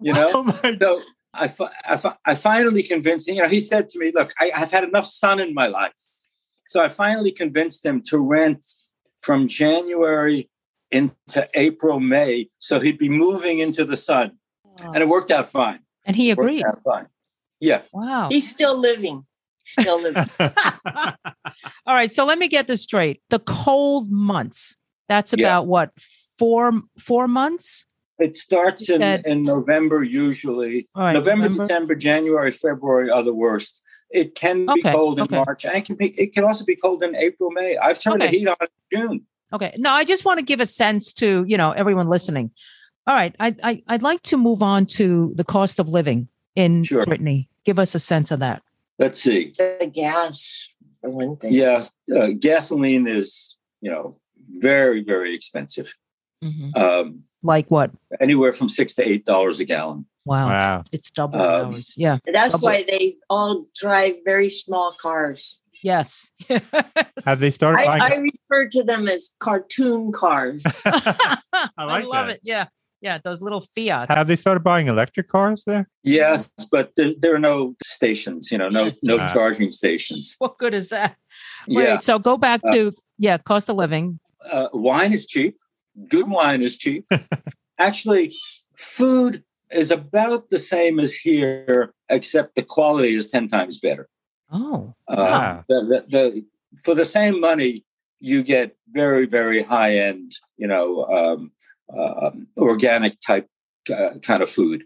You know. oh my so I, fi- I, fi- I finally convinced him. You know, he said to me, "Look, I, I've had enough sun in my life." So I finally convinced him to rent from January into April, May, so he'd be moving into the sun, and it worked out fine. And he agreed. out fine. Yeah, Wow. He's still living. Still living. All right. So let me get this straight. The cold months. That's Yeah. about what four four months. it starts in, Said- in November usually. All right. November, November. December, January, February are the worst. It can be cold in okay. March, and it can be. It can also be cold in April, May. I've turned Okay. the heat on in June. Okay. No, I just want to give a sense to you know everyone listening. All right. I, I I'd like to move on to the cost of living in Sure. Brittany. Give us a sense of that. Let's see. the gas, for one thing. Yeah, uh, gasoline is you know very very expensive. Mhm. Um, Like what? anywhere from six to eight dollars a gallon. Wow. it's- Wow. It's, double Um, ours. Yeah. That's Double- why they all drive very small cars. Yes. Have they started I, buying? I refer to them as cartoon cars. I, like love that. it. Yeah. Yeah. Those little Fiat. Have they started buying electric cars there? Yes, but there, there are no stations. You know, no no charging stations. What good is that? Wait, Yeah, so go back Uh, to yeah, cost of living. uh, wine is cheap. Good wine is cheap. Actually, food is about the same as here, except the quality is ten times better. Oh, Uh, Wow. the, the, the, for the same money, you get very, very high end, you know, um, um, organic type uh, kind of food,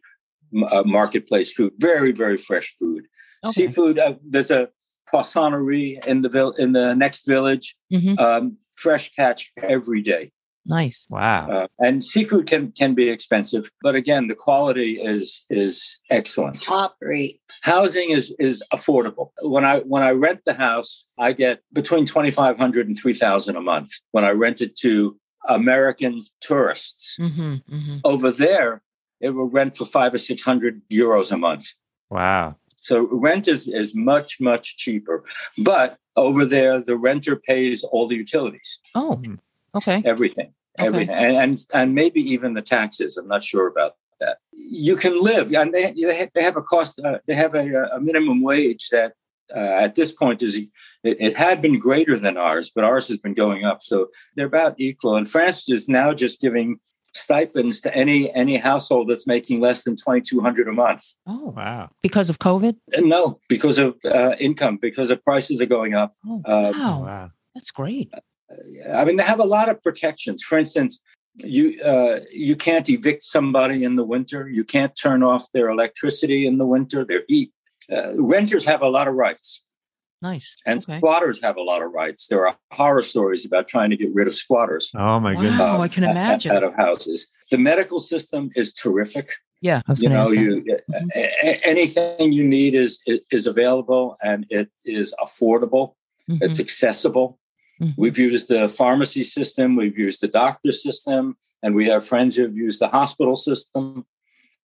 uh, marketplace food, very, very fresh food. okay. Seafood. Uh, there's a poissonnerie in the vil- in the next village. Mhm. Um, fresh catch every day, Nice. Wow. uh, and seafood can can be expensive, but again, the quality is is excellent Top rate. housing is is affordable when i when i rent the house i get between 2500 and 3000 a month when i rent it to american tourists hmm hmm over there it will rent for five or six hundred euros a month Wow. so rent is is much much cheaper but over there the renter pays all the utilities Oh, Hmm. Okay. everything Okay. everything and, and and maybe even the taxes i'm not sure about that you can live and they they have a cost uh, they have a, a minimum wage that uh, at this point is it, it had been greater than ours but ours has been going up so they're about equal and france is now just giving stipends to any any household that's making less than 2200 a month Oh, Wow. because of COVID. And no because of uh, income because of prices are going up Oh, Uh, wow, Wow. that's great. I mean, they have a lot of protections. For instance, you uh, you can't evict somebody in the winter. You can't turn off their electricity in the winter. Their heat. Uh, renters have a lot of rights, Nice. and okay. squatters have a lot of rights. There are horror stories about trying to get rid of squatters Oh my Wow. goodness. Oh, I can imagine. out of houses. The medical system is terrific. Yeah, I was You know, ask that. you Mhm. a- a- anything you need is is available, and it is affordable. Mhm, It's accessible. Mhm. We've used the pharmacy system, we've used the doctor system, and we have friends who have used the hospital system.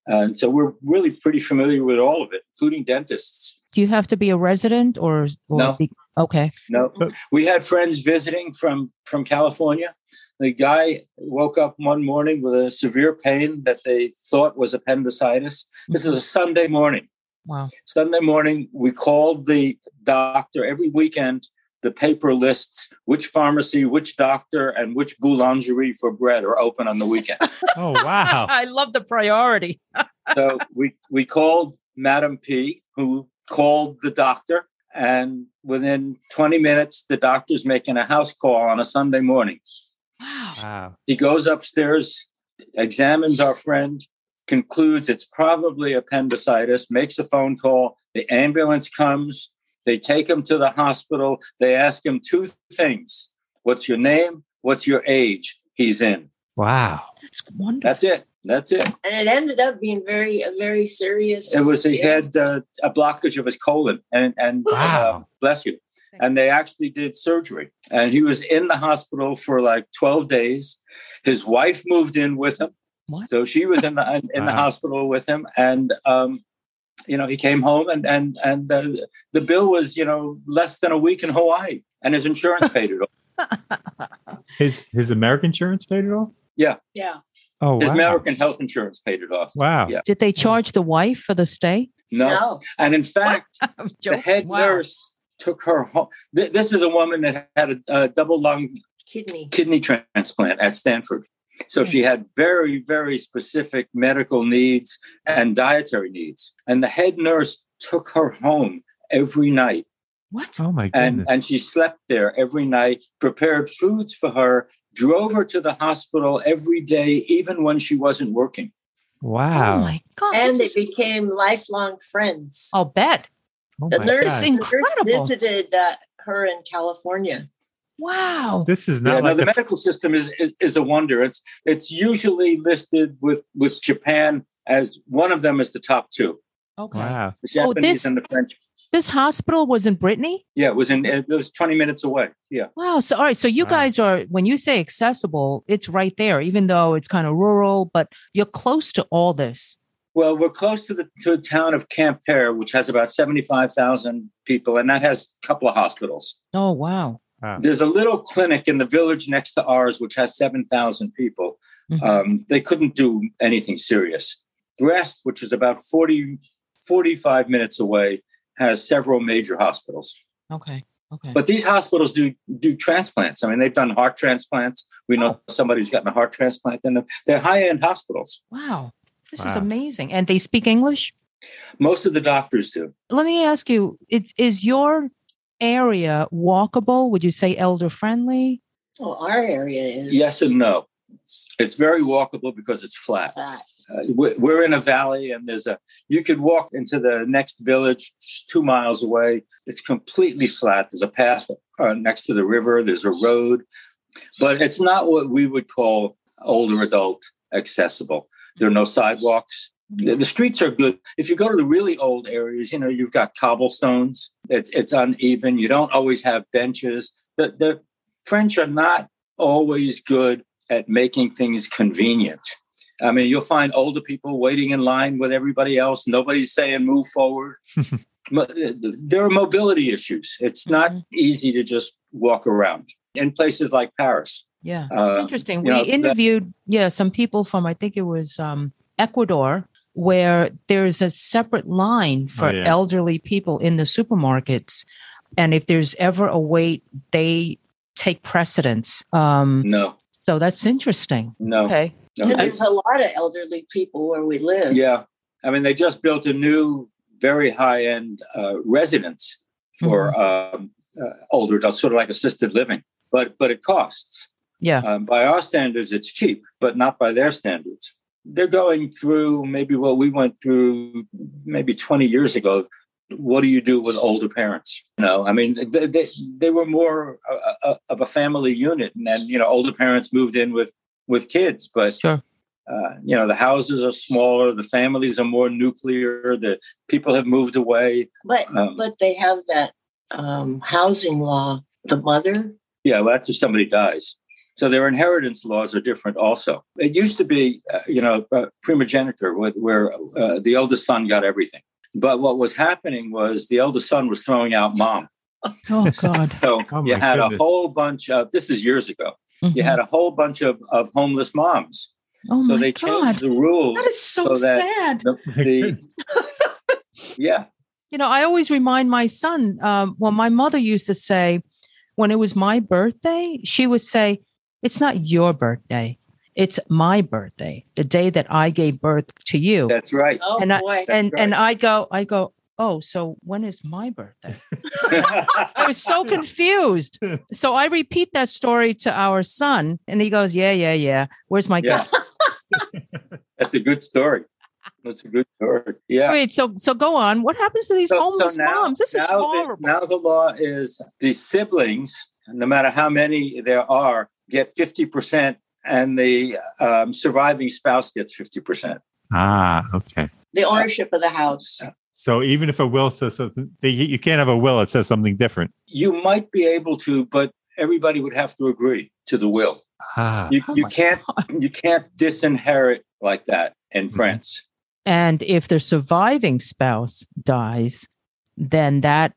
And so we're really pretty familiar with all of it, including dentists. Do you have to be a resident or, or No. be- okay. No, we had friends visiting from from California. The guy woke up one morning with a severe pain that they thought was appendicitis. This is a Sunday morning. Wow. Sunday morning, we called the doctor every weekend. The paper lists which pharmacy, which doctor, and which boulangerie for bread are open on the weekend. Oh wow. I love the priority. so we we called Madam P, who called the doctor. And within 20 minutes, the doctor's making a house call on a Sunday morning. Wow. Wow. He goes upstairs, examines our friend, concludes it's probably appendicitis, makes a phone call. The ambulance comes. They take him to the hospital. They ask him two things What's your name? What's your age? He's in. Wow. That's wonderful. That's it. That's it. And it ended up being very a very serious. It was he had uh, a blockage of his colon, and and uh, bless you. And they actually did surgery, and he was in the hospital for like twelve days. His wife moved in with him, What? so she was in the in the hospital with him, and um, you know he came home, and and and uh, the bill was you know less than a week in Hawaii, and his insurance paid it off. His his American insurance paid it off? yeah. Yeah. Oh His wow. American health insurance paid it off. Wow. Yeah. Did they charge the wife for the stay? No, No. and in fact, the head Wow. nurse took her home. This is a woman that had a, a double lung Kidney. kidney transplant at Stanford. So she had very, very specific medical needs and dietary needs. And the head nurse took her home every night. What? Oh my god. And, and she slept there every night, prepared foods for her, drove her to the hospital every day, even when she wasn't working. wow. Oh my god! And they is- became lifelong friends. I'll bet. oh the my nurse, God. the nurse incredible. visited uh, her in California. Wow. This is Yeah, not no, the the, medical system is, is is a wonder. It's it's usually listed with with Japan as one of them is the top two. Okay. wow. The Oh, Japanese this- and the French. This hospital was in Brittany. Yeah, it was in it was 20 minutes away. Yeah. Wow. So all right. So you Wow. guys are when you say accessible, it's right there. Even though it's kind of rural, but you're close to all this. Well, we're close to the to the town of Quimper, which has about 75,000 people, and that has a couple of hospitals. Oh wow. There's a little clinic in the village next to ours, which has 7,000 people. Mhm. Um, they couldn't do anything serious. Brest, which is about 40, 45 minutes away, has several major hospitals. Okay. Okay. But these hospitals do do transplants. I mean, they've done heart transplants. We know Oh. somebody who's gotten a heart transplant, and they're high end hospitals. wow. This is amazing. And they speak English. Most of the doctors do. Let me ask you: Is is your area walkable? Would you say elder friendly? Oh, our area is Yes and no. It's very walkable because it's flat. flat. Uh, we- we're in a valley, and there's a you could walk into the next village two miles away. It's completely flat. There's a path uh, next to the river. There's a road, but it's not what we would call older adult accessible. There are no sidewalks. The, the streets are good. If you go to the really old areas, you know you've got cobblestones. It's it's uneven. You don't always have benches. The the French are not always good at making things convenient. I mean, you'll find older people waiting in line with everybody else. Nobody's saying move forward. There are mobility issues. It's not Mhm. easy to just walk around in places like Paris. Yeah. Uh, Interesting. We know, that- interviewed, yeah, some people from I think it was um, Ecuador, where there's a separate line for Oh, yeah. elderly people in the supermarkets, and if there's ever a wait, they take precedence. Um, No, so that's interesting. no, Okay. no. And there's a lot of elderly people where we live. Yeah. I mean, they just built a new, very high end uh, residence for um, uh, older adults, sort of like assisted living, but but it costs. Yeah. Um, by our standards, it's cheap, but not by their standards. They're going through maybe what we went through maybe 20 years ago. What do you do with older parents? You know, I mean, they, they, they were more uh, uh, of a family unit, and then you know, older parents moved in with with kids, but Sure. uh, you know, the houses are smaller, the families are more nuclear, the people have moved away. But Um, but they have that um, housing law. The mother. Yeah, well, that's if somebody dies. So their inheritance laws are different also. It used to be, uh, you know, uh, primogeniture, where, where uh, the eldest son got everything. But what was happening was the eldest son was throwing out mom. Oh God. So Oh, you had goodness. a whole bunch of, this is years ago, you Mhm. had a whole bunch of, of homeless moms. oh so my they God. changed the rules. That is so, so that- sad. The, the- yeah, You know, I always remind my son, um, well, my mother used to say, when it was my birthday, she would say, It's not your birthday, it's my birthday, the day that I gave birth to you. That's right. Oh and I, boy. and right. and I go, I go, oh, so when is my birthday? I was so confused. So I repeat that story to our son, and he goes, Yeah, yeah, yeah. Where's my yeah. gift? That's a good story. That's a good story. Yeah. Wait, so so go on. What happens to these So- so homeless now- moms? This is now the- horrible. now the law is the siblings, no matter how many there are, get 50%, and the um, surviving spouse gets 50%. Ah, okay. the ownership of the house. So even if a will says something, you can't have a will that says something different. You might be able to, but everybody would have to agree to the will. Ah, You, Oh you my can't you can't disinherit like that in Mhm. France. And if the surviving spouse dies, then that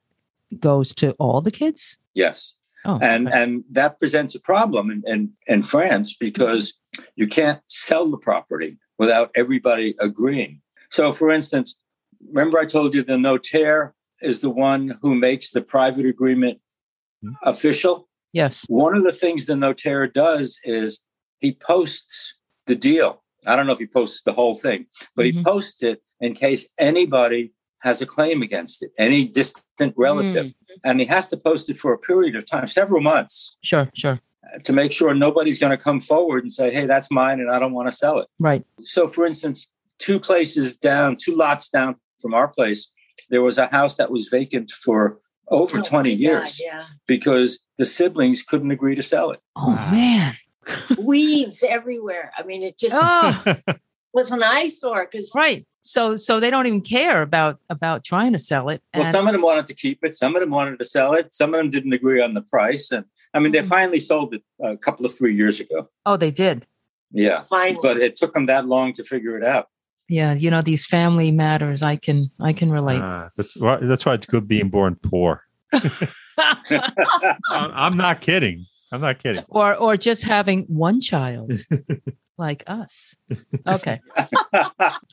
goes to all the kids. Yes. Oh, and and that presents a problem in, in, in France because you can't sell the property without everybody agreeing. So, for instance, remember I told you the notaire is the one who makes the private agreement Mhm. official. yes. One of the things the notaire does is he posts the deal. I don't know if he posts the whole thing, but Mhm. he posts it in case anybody has a claim against it, any distant relative. Mm, And he has to post it for a period of time, several months, sure, sure. to make sure nobody's going to come forward and say, hey, that's mine and I don't want to sell it. Right. So, for instance, two places down, two lots down from our place, there was a house that was vacant for over Oh, 20 my God, years yeah. because the siblings couldn't agree to sell it. Oh Wow. man. Weeds everywhere. I mean, it just Oh, was an eyesore because right. So so they don't even care about about trying to sell it. Well, some of them wanted to keep it, some of them wanted to sell it, some of them didn't agree on the price. And I mean, they Mhm. finally sold it a couple of three years ago. oh, they did. Yeah. finally, But it took them that long to figure it out. Yeah, you know these family matters. I can I can relate. Ah, that's why. That's why it's good being born poor. I'm I'm not kidding. I'm not kidding. or or just having one child like us. Okay.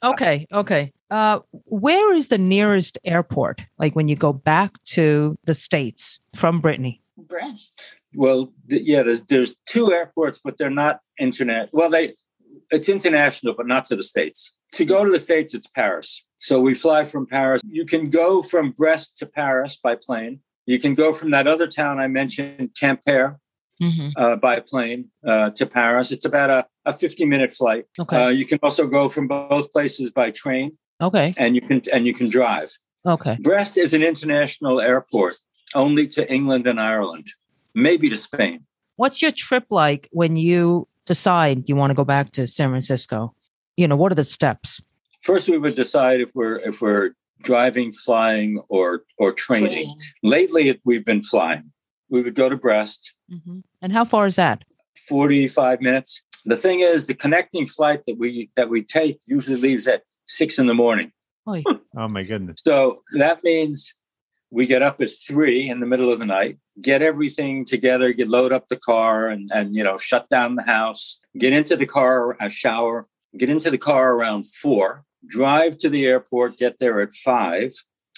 Okay. Okay. Uh, where is the nearest airport? Like when you go back to the states from Brittany? Brest. Well, th- yeah, there's there's two airports, but they're not internet. Well, they it's international, but not to the states. To go to the states, it's Paris. So we fly from Paris. You can go from Brest to Paris by plane. You can go from that other town I mentioned, Quimper, Mm-hmm. uh, by plane uh, to Paris. It's about a, a 50 minute flight. Okay. Uh, you can also go from both places by train, okay. and you can and you can drive. Okay. Brest is an international airport, only to England and Ireland, maybe to Spain. What's your trip like when you decide you want to go back to San Francisco? You know, what are the steps? First, we would decide if we're if we're driving, flying, or or training. Training. Lately, we've been flying. We would go to Brest, Mhm. And how far is that? 45 minutes. The thing is, the connecting flight that we that we take usually leaves at six in the morning. Oy. Oh my goodness. So that means we get up at three in the middle of the night, get everything together, get load up the car, and and you know shut down the house, get into the car, a shower, get into the car around four, drive to the airport, get there at five,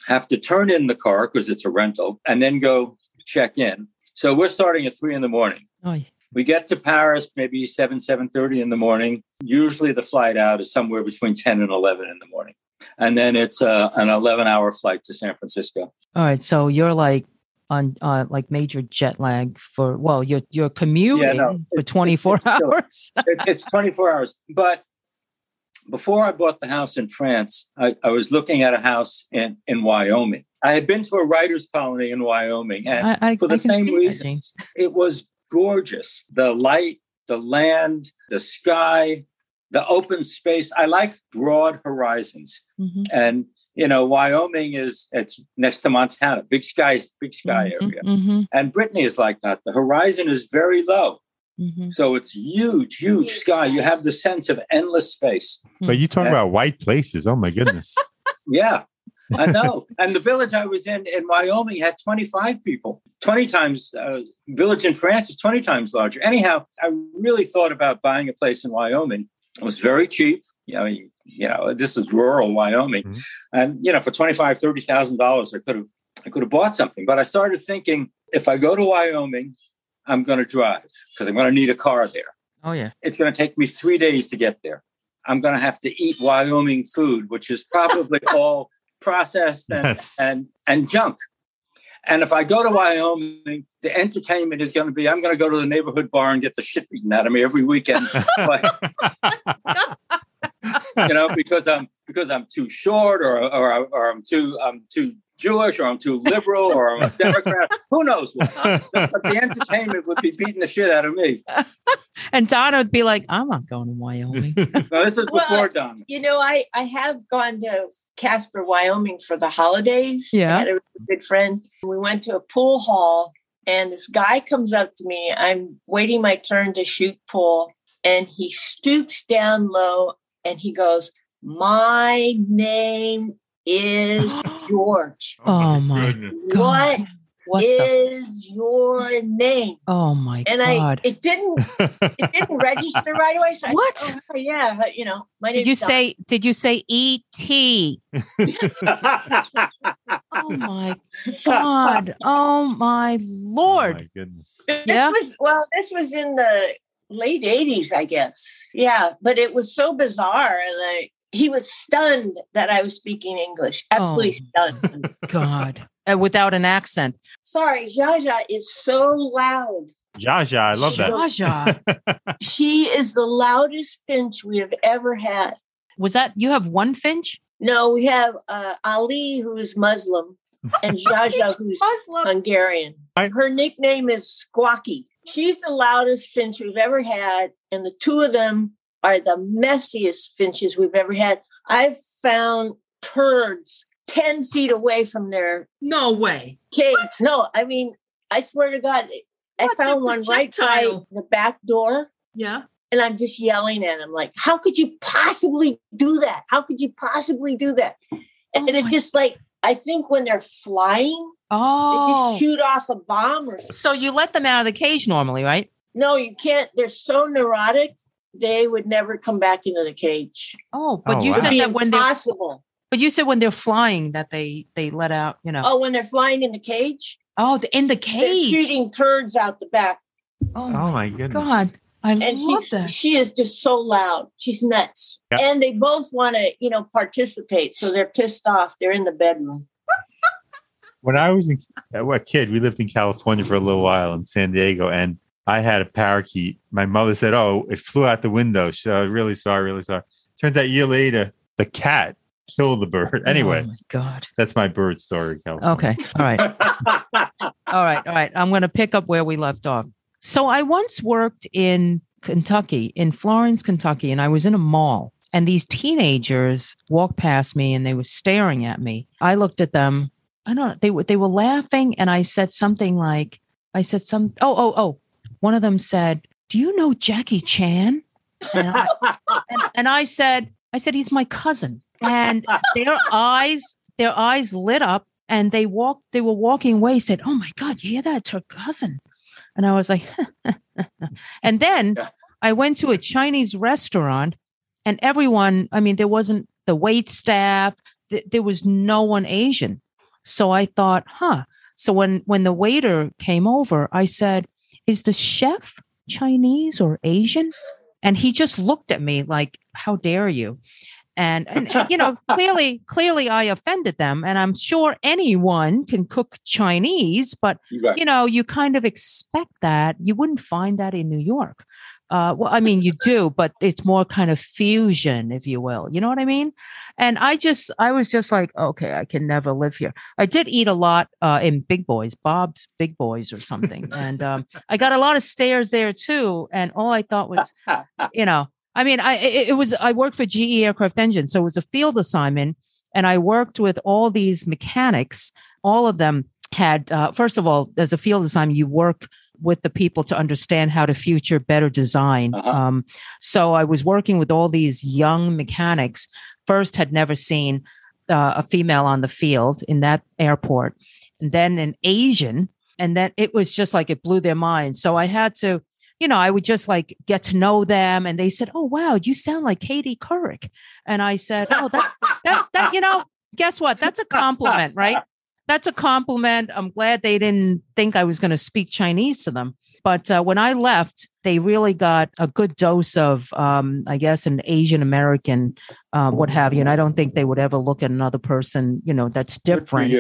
have to turn in the car because it's a rental, and then go check in. So we're starting at three in the morning. Oy. We get to Paris maybe seven seven thirty in the morning. Usually the flight out is somewhere between ten and eleven in the morning, and then it's uh, an eleven hour flight to San Francisco. All right. So you're like on uh, like major jet lag for well, you're you're commuting no, for 24 hours. It, it's twenty four hours. But before I bought the house in France, I, I was looking at a house in in Wyoming. I had been to a writers' colony in Wyoming, and I, I, for the same see that, reasons. It was gorgeous. The light, the land, the sky, the open space. I like broad horizons. Mhm. And you know, Wyoming is it's next to Montana, big skies, big sky Mhm, area. mhm, And Brittany is like that. The horizon is very low. mhm. So it's huge, huge Huge sky. You have the sense of endless space. But you talk Yeah. about white places. Oh my goodness. Yeah, I know. and the village I was in in Wyoming had 25 people. 20 times, uh, village in France is 20 times larger. Anyhow, I really thought about buying a place in Wyoming. It was very cheap. You know, you, know, this is rural Wyoming. Mhm. And, you know, for 25, $30,000, I could have, I could have bought something. But I started thinking, if I go to Wyoming, I'm going to drive because I'm going to need a car there. Oh yeah. It's going to take me three days to get there. I'm going to have to eat Wyoming food, which is probably all processed and, and and junk. And if I go to Wyoming, the entertainment is going to be I'm going to go to the neighborhood bar and get the shit beaten out of me every weekend. But, you know, because I'm because I'm too short or or, or I'm too I'm too Jewish or I'm too liberal or I'm a Democrat. Who knows what? But the entertainment would be beating the shit out of me. And Donna would be like, I'm not going to Wyoming. Now, this is Well, before Don. You know, I I have gone to Casper, Wyoming for the holidays. Yeah. I had a really good friend. We went to a pool hall, and this guy comes up to me. I'm waiting my turn to shoot pool, and he stoops down low and he goes, "My name is George. Oh, my oh, goodness. What what the? your name?" Oh my And I, God. it didn't, it didn't register right away. So I, What? oh, yeah, you know, my name. Did you say? Did you say E.T.? Oh my God. Oh my Oh, Lord. my goodness. This Yeah? was well, this was in the late '80s, I guess. Yeah, but it was so bizarre, like he was stunned that I was speaking English. Absolutely Oh. stunned. God. Uh, without an accent. Sorry, Jaja is so loud. Jaja, I love that. Jaja. She is the loudest finch we have ever had. Was that you have one finch? No, we have uh, Ali, who's Muslim, and Jaja, who's Muslim. Hungarian. I- Her nickname is Squawky. She's the loudest finch we've ever had, and the two of them are the messiest finches we've ever had. I've found turds 10 feet away from their No way. cage. No, I mean, I swear to God, I What, found one right by the back door, Yeah. and I'm just yelling at him, like, how could you possibly do that? How could you possibly do that? And Oh it's my- just like, I think when they're flying, they Oh. just shoot off a bomb or something. So you let them out of the cage normally, right? No, you can't. They're so neurotic. They would never come back into the cage. Oh, but Oh, you wow. said that when they're impossible. but you said when they're flying that they they let out, you know. Oh, when they're flying in the cage, Oh, the, in the they're cage. shooting turds out the back. Oh, Oh my my goodness. God. I And love she's that. she is just so loud. She's nuts. Yeah. And they both want to, you know, participate. So they're pissed off. They're in the bedroom. When I was in, uh, a kid, we lived in California for a little while in San Diego, and I had a parakeet. My mother said, "Oh, it flew out the window." She said, "I'm really sorry, really sorry." Turns out a year later, the cat killed the bird. Oh, anyway, Oh my God. that's my bird story. California. Okay. All right. All right. All right. I'm going to pick up where we left off. So I once worked in Kentucky, in Florence, Kentucky, and I was in a mall. And these teenagers walked past me and they were staring at me. I looked at them. I don't know. They were they were laughing, and I said something like, "I said some. Oh, oh, oh." One of them said, "Do you know Jackie Chan?" And I, and, and I said, "I said he's my cousin." And their eyes, their eyes lit up, and they walked. They were walking away. Said, "Oh my God, you hear that? It's her cousin." And I was like, and then I went to a Chinese restaurant, and everyone. I mean, there wasn't the wait staff. th- There was no one Asian. So I thought, huh. So when when the waiter came over, I said, "Is the chef Chinese or Asian?" And he just looked at me like, "How dare you?" And, and and, you know, clearly, clearly, I offended them. And I'm sure anyone can cook Chinese, but Right. you know, you kind of expect that. You wouldn't find that in New York. Uh, well, I mean, you do, but it's more kind of fusion, if you will. You know what I mean? And I just, I was just like, okay, I can never live here. I did eat a lot uh, in Big Boys, Bob's Big Boys or something, and um, I got a lot of stares there too. And all I thought was, you know, I mean, I it, it was I worked for GE Aircraft Engine, so it was a field assignment, and I worked with all these mechanics. All of them had, uh, first of all, as a field assignment, you work with the people to understand how to future better design. Uh-huh. Um, so I was working with all these young mechanics. First, had never seen uh, a female on the field in that airport, and then an Asian, and then it was just like it blew their minds. So I had to you know, I would just like get to know them. And they said, Oh, wow, you sound like Katie Couric. And I said, Oh, that, that, that, you know, guess what? That's a compliment, right? That's a compliment. I'm glad they didn't think I was going to speak Chinese to them. But uh, when I left, they really got a good dose of, um, I guess, an Asian American, uh, what have you. And I don't think they would ever look at another person, you know, that's different.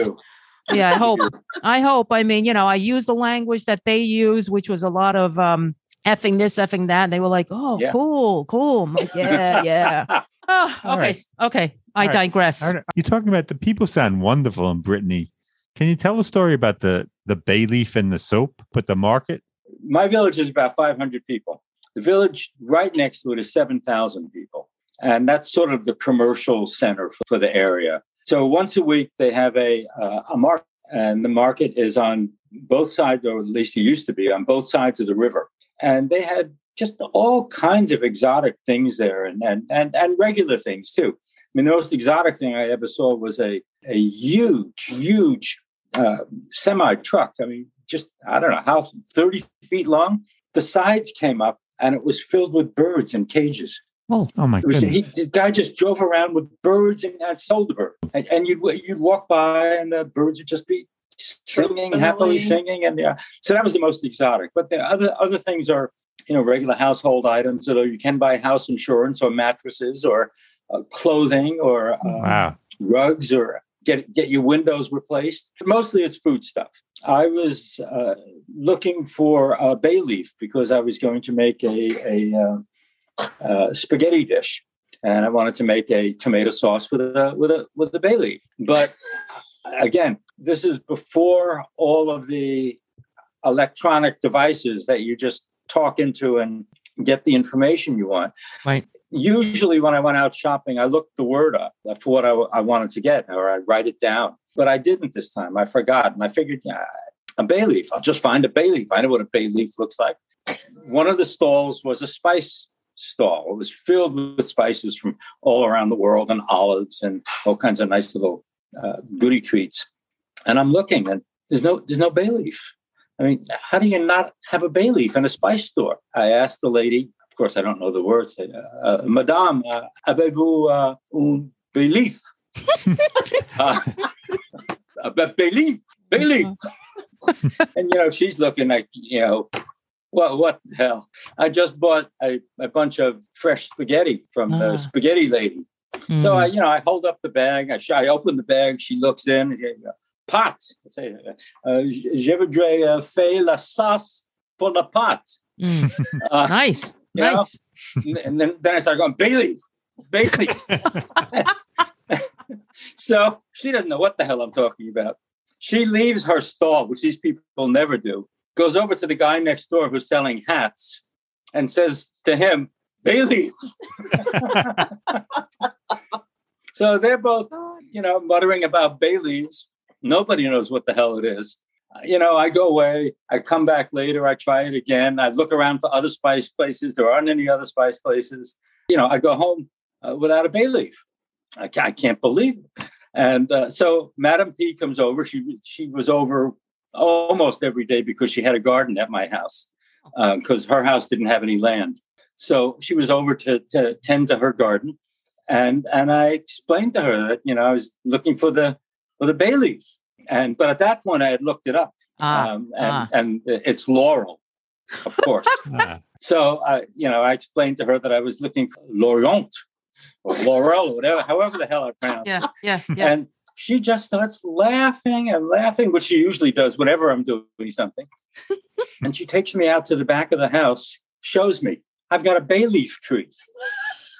yeah, I hope. I hope. I mean, you know, I use the language that they use, which was a lot of um, effing this, effing that. And they were like, "Oh, yeah. cool, cool, like, yeah, yeah." Oh, okay, right. okay. I right. digress. Right. You're talking about the people sound wonderful in Brittany. Can you tell a story about the the bay leaf and the soap at the market? My village is about 500 people. The village right next to it is 7,000 people. And that's sort of the commercial center for, for the area. So once a week, they have a, uh, a market, and the market is on both sides, or at least it used to be on both sides of the river. And they had just all kinds of exotic things there and, and, and, and regular things too. I mean, the most exotic thing I ever saw was a, a huge, huge uh, semi truck. I mean, just, I don't know how, 30 feet long. The sides came up and it was filled with birds in cages. Oh, oh my was, goodness. He, the guy just drove around with birds and, and sold the bird. And, and, you'd, you'd walk by and the birds would just be singing, happily singing. And yeah, so that was the most exotic. But the other, other things are, you know, regular household items. Although you can buy house insurance or mattresses or uh, clothing or um, wow. rugs or get get your windows replaced. Mostly it's food stuff. I was uh, looking for a bay leaf because I was going to make a, a uh, uh, spaghetti dish, and I wanted to make a tomato sauce with a with a with a bay leaf. But again, this is before all of the electronic devices that you just talk into and get the information you want. Right. Usually, when I went out shopping, I looked the word up for what I, I wanted to get, or I'd write it down. But I didn't this time. I forgot, and I figured, yeah, a bay leaf. I'll just find a bay leaf. I know what a bay leaf looks like. One of the stalls was a spice stall. It was filled with spices from all around the world and olives and all kinds of nice little uh, goody treats. And I'm looking, and there's no there's no bay leaf. I mean, how do you not have a bay leaf in a spice store? I asked the lady. Of course, I don't know the words. Uh, uh, Madame, uh, avez-vous uh, un leaf? uh, a bay leaf, and you know, she's looking like you know well, what the hell? I just bought a, a bunch of fresh spaghetti from the ah. spaghetti lady. Mm. So I, hmm. you know, I hold up the bag. I, I open the bag. She looks in. Pot. I say, uh, je voudrais faire la sauce pour la pâte. Mm. Uh, nice. Nice. Know? and then, then I start going, Bailey, Bailey. so she doesn't know what the hell I'm talking about. She leaves her stall, which these people never do, goes over to the guy next door who's selling hats and says to him, Bailey. so they're both, you know, muttering about bay leaves. Nobody knows what the hell it is. You know, I go away, I come back later, I try it again, I look around for other spice places. There aren't any other spice places. You know, I go home uh, without a bay leaf. I can't, I can't believe it. And uh, so Madam P comes over. She she was over almost every day because she had a garden at my house because uh, her house didn't have any land. So she was over to, to tend to her garden, and and I explained to her that you know I was looking for the for the bay leaf, and but at that point I had looked it up, ah, um, and ah. and it's laurel, of course. ah. So I you know I explained to her that I was looking for Lorient or Laurel or whatever, however the hell I pronounce. Yeah, yeah, yeah. And she just starts laughing and laughing, which she usually does whenever I'm doing something. and she takes me out to the back of the house, shows me I've got a bay leaf tree.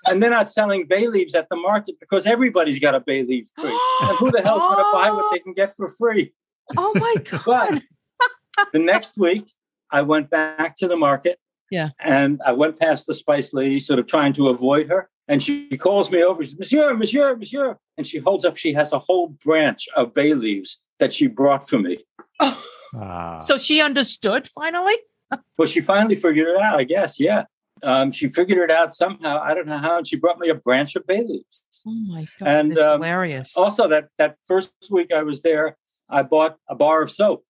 And they're not selling bay leaves at the market because everybody's got a bay leaf tree. and who the hell's going to buy what they can get for free? Oh my God. but the next week, I went back to the market. Yeah. And I went past the spice lady, sort of trying to avoid her. And she calls me over. She says, Monsieur, Monsieur, Monsieur. And she holds up, she has a whole branch of bay leaves that she brought for me. Oh. Ah. So she understood finally? well, she finally figured it out, I guess. Yeah. Um, she figured it out somehow. I don't know how. And she brought me a branch of bay leaves. Oh my God. And um, hilarious. Also, that, that first week I was there, I bought a bar of soap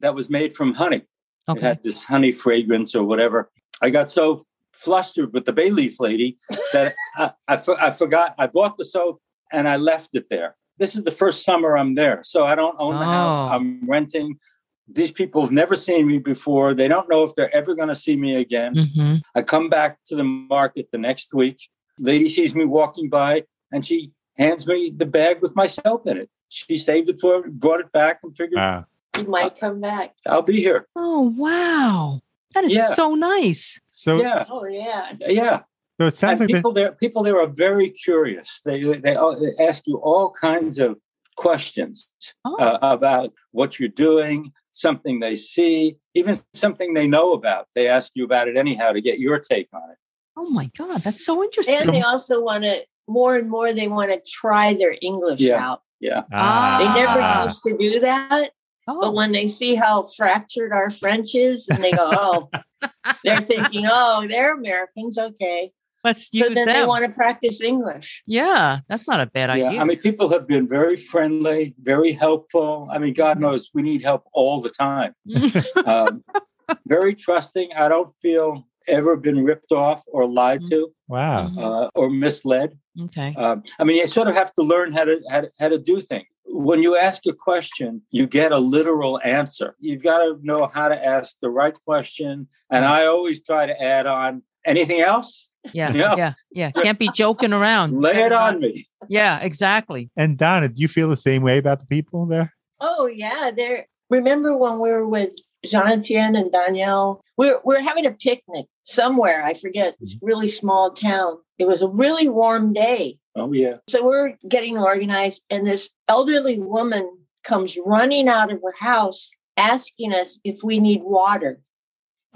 that was made from honey. Okay. It had this honey fragrance or whatever. I got so flustered with the bay leaf lady that I, I, I, forgot I bought the soap and I left it there. this is the first summer I'm there, so I don't own the house. Oh. I'm renting. These people have never seen me before. They don't know if they're ever going to see me again. hmm I come back to the market the next week. Lady sees me walking by and she hands me the bag with my soap in it. She saved it for me, brought it back and figured Wow. You might come back. I'll be here. Oh wow, that is Yeah. so nice. So, Yeah. Oh yeah. Yeah. so it sounds and like the, people there people there are very curious. They they, they ask you all kinds of questions Oh. uh, about what you're doing, something they see, even something they know about. They ask you about it anyhow to get your take on it. Oh my god, that's so interesting. And they also want to more and more. They want to try their English Yeah. out. Yeah. Ah. They never used to do that, but oh, when they see how fractured our French is, and they go, "Oh," they're thinking, "Oh, they're Americans, okay." Let's use So use then they want to practice English. yeah, that's not a bad Yeah, idea. I mean, people have been very friendly, very helpful. I mean, God knows we need help all the time. Um, very trusting. I don't feel ever been ripped off or lied to wow. Mhm. uh, or misled. okay. Um, I mean, you sort of have to learn how to, how to how to do things. When you ask a question, you get a literal answer. You've got to know how to ask the right question. And I always try to add on anything else. Yeah, Yeah. yeah, yeah. Can't be joking around. Lay it on me. Yeah, exactly. And Donna, do you feel the same way about the people there? Oh yeah, there. Remember when we were with Jean Etienne and Danielle? We're we were having a picnic somewhere. I forget. It's a really small town. It was a really warm day. Oh yeah. So we're getting organized, and this elderly woman comes running out of her house asking us if we need water.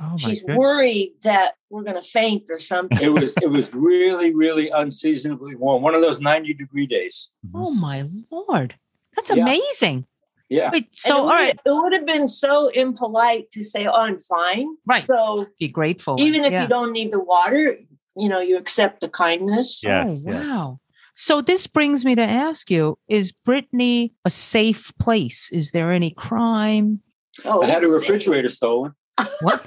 Oh my She's goodness. worried that we're going to faint or something. It was it was really really unseasonably warm. One of those ninety degree days. Mm-hmm. Oh my lord, that's Yeah. amazing. Yeah. Wait, so it would, it would have been so impolite to say, "Oh, I'm fine." right. So Be grateful. even if yeah. you don't need the water, you know, you accept the kindness. Yes, oh, yes. wow. So this brings me to ask you: Is Brittany a safe place? Is there any crime? Oh, I had a it's- refrigerator stolen. What?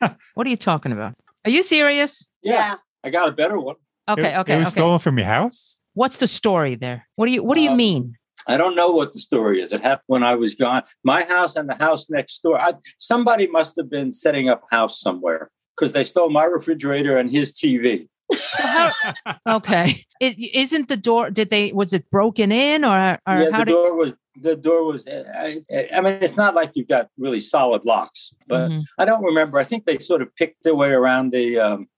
what are you talking about? Are you serious? Yeah, Yeah. I got a better one. Okay, It- okay, It was okay. stolen from your house? What's the story there? What do you What do you Um, mean? I don't know what the story is. It happened when I was gone. My house and the house next door. I, somebody must have been setting up house somewhere because they stole my refrigerator and his TV. How- okay, it, isn't the door? Did they? Was it broken in, or, or yeah, how the did? door was the door was. I, I mean, it's not like you've got really solid locks, but Mhm. I don't remember. I think they sort of picked their way around the um,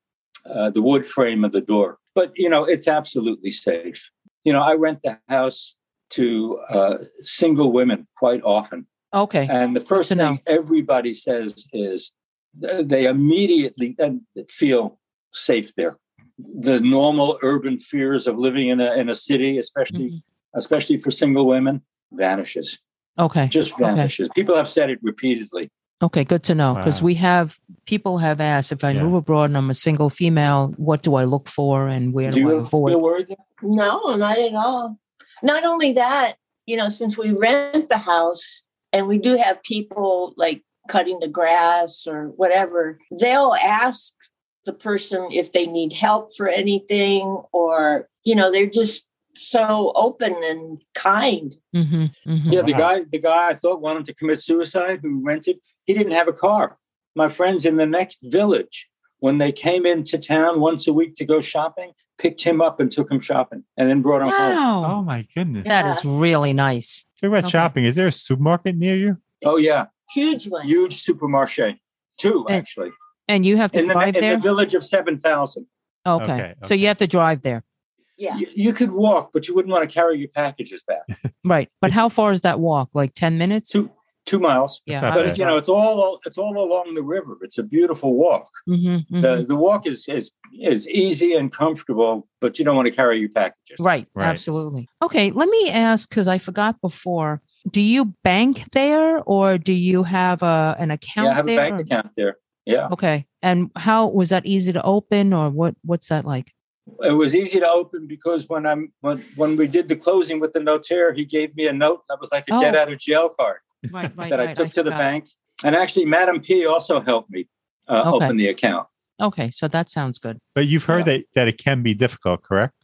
uh, the wood frame of the door. But you know, it's absolutely safe. You know, I rent the house to uh, single women quite often. Okay, And the first to know. thing everybody says is they immediately uh, feel safe there. The normal urban fears of living in a in a city, especially Mhm. especially for single women, vanishes. okay, Just Okay. vanishes. People have said it repeatedly. okay. Good to know because Wow. we have people have asked if I Yeah. move abroad and I'm a single female, what do I look for and where Do do, you I ever avoid? feel worried? No, not at all. Not only that, you know, since we rent the house and we do have people like cutting the grass or whatever, they'll ask the person if they need help for anything or, you know, they're just so open and kind. hmm hmm Yeah, the Wow. guy the guy I thought wanted to commit suicide who rented, he didn't have a car. My friends in the next village, when they came into town once a week to go shopping, picked him up and took him shopping and then brought him home. Oh my goodness. that is really nice. Talk about Okay. shopping. Is there a supermarket near you? Oh yeah, Huge one. huge supermarché, two actually, And you have to in the drive in there. the village of seven thousand. okay. Okay, so you have to drive there, yeah. You, you could walk, but you wouldn't want to carry your packages back. right? But how far is that walk? Like ten minutes? two two miles. Yeah, But would you know, it's all it's all along the river. It's a beautiful walk. Mhm, mhm. The the walk is is is easy and comfortable, but you don't want to carry your packages. Right, Right. absolutely. Okay, let me ask because I forgot before. Do you bank there or do you have a an account Yeah, I have a bank or- account there. Yeah, Okay, and how was that easy to open or what? What's that like? it was easy to open because when I'm when when we did the closing with the notaire, he gave me a note that was like a Oh. get out of jail card Right, right, that I right. took to the bank. And actually, Madam P also helped me uh, Okay. open the account. Okay, so that sounds good. But you've heard Yeah. that, that it can be difficult, correct?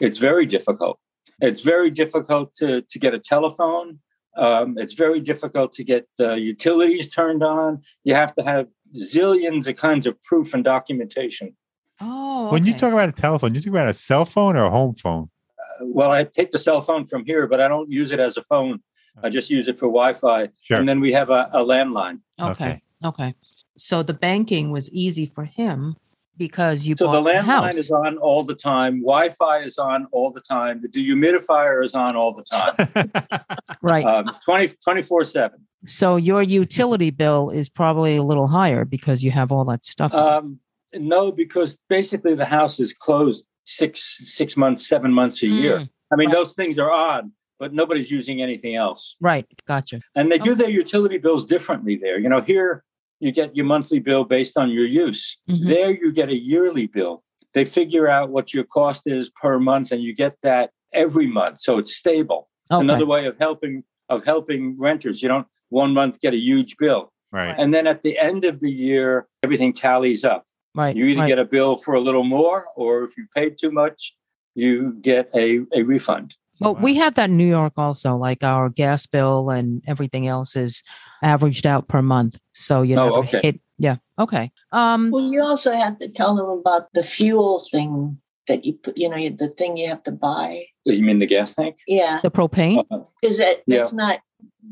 It's very difficult. It's very difficult to, to get a telephone. Um, it's very difficult to get uh, utilities turned on. You have to have zillions of kinds of proof and documentation. Oh, When you talk about a telephone, you talk about a cell phone or a home phone? Uh, well, I take the cell phone from here, but I don't use it as a phone. I just use it for Wi-Fi, Sure. and then we have a, a landline. okay, okay. So the banking was easy for him because you So bought the the landline is on all the time. Wi-Fi is on all the time. The dehumidifier is on all the time. right. um, 20, 24-7. so your utility bill is probably a little higher because you have all that stuff. Um, no, because basically the house is closed six six months, seven months a year. Mm, I mean, right. those things are on, but nobody's using anything else. right. Gotcha. And they do their utility bills differently there. You know, here you get your monthly bill based on your use. Mhm. There you get a yearly bill. They figure out what your cost is per month, and you get that every month, so it's stable. Okay. Another way of helping of helping renters. You don't one month get a huge bill, right. and then at the end of the year, everything tallies up. right. You either right. get a bill for a little more, or if you paid too much, you get a, a refund. Well, Wow. we have that in New York also. Like our gas bill and everything else is averaged out per month, so you Oh, never okay. hit. Yeah. Okay. Um. Well, you also have to tell them about the fuel thing that you put, you know, the thing you have to buy. You mean the gas tank? Yeah. The propane. Uh, Because that, Yeah. that's not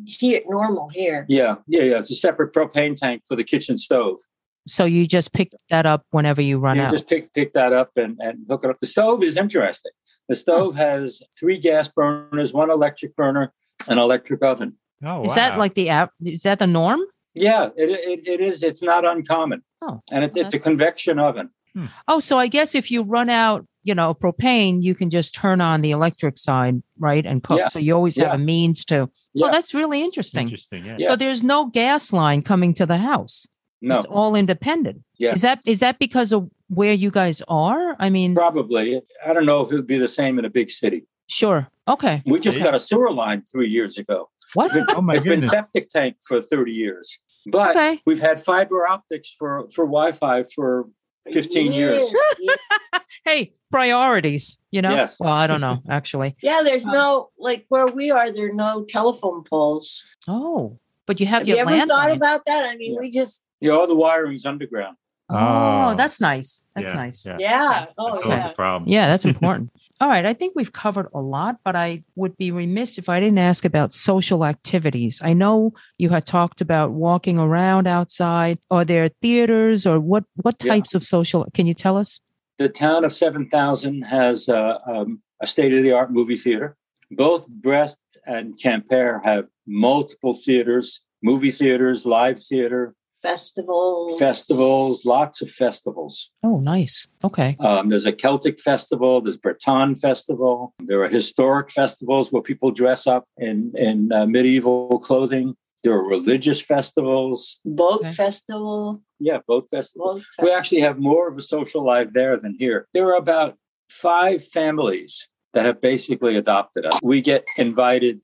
here normal here. yeah, yeah, yeah. It's a separate propane tank for the kitchen stove. So you just pick that up whenever you run you out. just pick pick that up and, and hook it up. The stove is interesting. The stove has three gas burners, one electric burner, an electric oven. Oh, Is that like the app? Is that the norm? Yeah, it, it, it is. It's not uncommon. Oh, and it's, oh, it's a convection oven. Hmm. Oh, so I guess if you run out, you know, propane, you can just turn on the electric side, right, and cook. Yeah. So you always have a means to. Oh, yeah. Oh, that's really interesting. interesting? Yeah. Yeah. So there's no gas line coming to the house. No, It's all independent. Yeah. Is that is that because of where you guys are? I mean, probably. I don't know if it would be the same in a big city. sure. Okay. We just Yeah. got a sewer line three years ago. What? Oh my it's been septic tank for 30 years. But Okay. we've had fiber optics for, for Wi-Fi for 15 years. Yeah. Hey, priorities, you know? Yes. Well, I don't know, actually. Yeah, there's Um, no like where we are. There are no telephone poles. Oh, but you have, Have you your ever thought landline. about that? I mean, Yeah. we just Yeah, all the wiring's underground. Oh, Oh. that's nice. That's Yeah, nice. Yeah. yeah. Oh That's yeah. the problem. Yeah, that's important. All right. I think we've covered a lot, but I would be remiss if I didn't ask about social activities. I know you had talked about walking around outside. Are there theaters or what, what Yeah. types of social? Can you tell us? The town of 7,000 has uh, um, a state-of-the-art movie theater. Both Brest and Quimper have multiple theaters, movie theaters, live theater, Festivals. festivals, lots of festivals. Oh, nice. Okay. Um, there's a Celtic festival. There's Breton festival. There are historic festivals where people dress up in in uh, medieval clothing. There are religious festivals. Boat Okay. festival. Yeah, boat festival. Boat We actually have more of a social life there than here. There are about five families that have basically adopted us. We get invited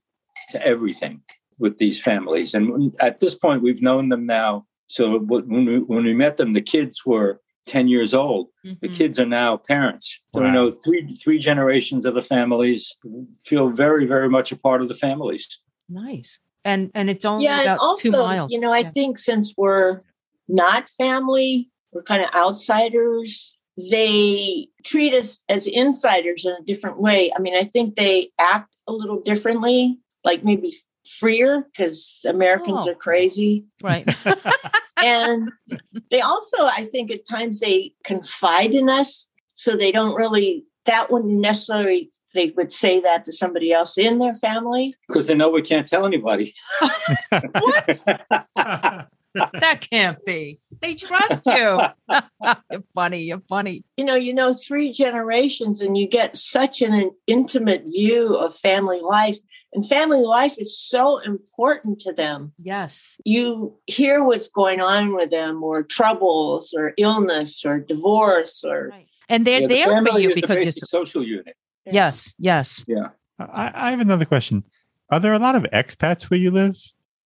to everything with these families, and at this point, we've known them now. So when we, when we met them, the kids were ten years old. The Mhm. kids are now parents. So we know three three generations of the families feel very very much a part of the families. Nice. And and it's only yeah, and about also, two miles. you know, I Yeah. think since we're not family, we're kind of outsiders. They treat us as insiders in a different way. I mean, I think they act a little differently, like maybe freer because Americans Oh. are crazy. right. And they also, I think, at times they confide in us, so they don't really. That wouldn't necessarily. They would say that to somebody else in their family. Because they know we can't tell anybody. What? that can't be. They trust you. you're funny. You're funny. you know you know three generations and you get such an, intimate view of family life and family life is so important to them Yes. you hear what's going on with them or troubles or illness or divorce or Right. And they're Yeah, the there for you is the because you're basic so- social unit. yes, yes. Yeah. I, I have another question. Are there a lot of expats where you live?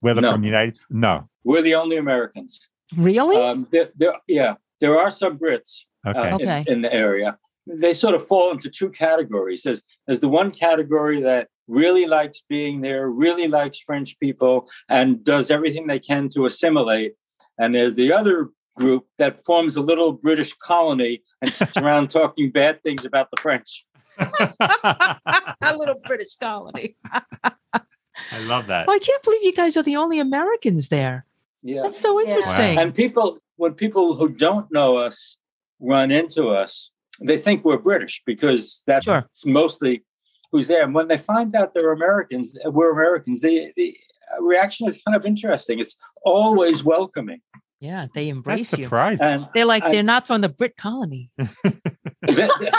Whether No. from the United No. We're the only Americans. Really? Um, there, there, yeah, there are some Brits uh, Okay. in, Okay. in the area, they sort of fall into two categories. There's, there's the one category that really likes being there, really likes French people, and does everything they can to assimilate. And there's the other group that forms a little British colony and sits around talking bad things about the French. a little British colony. I love that. Well, I can't believe you guys are the only Americans there. Yeah. That's so Yeah. interesting. And people, when people who don't know us run into us, they think we're British because that's Sure. mostly who's there. And when they find out they're Americans, we're Americans, the, the reaction is kind of interesting. It's always welcoming. Yeah, they That's embrace you. surprising. And They're like I- they're not from the Brit colony. they- they-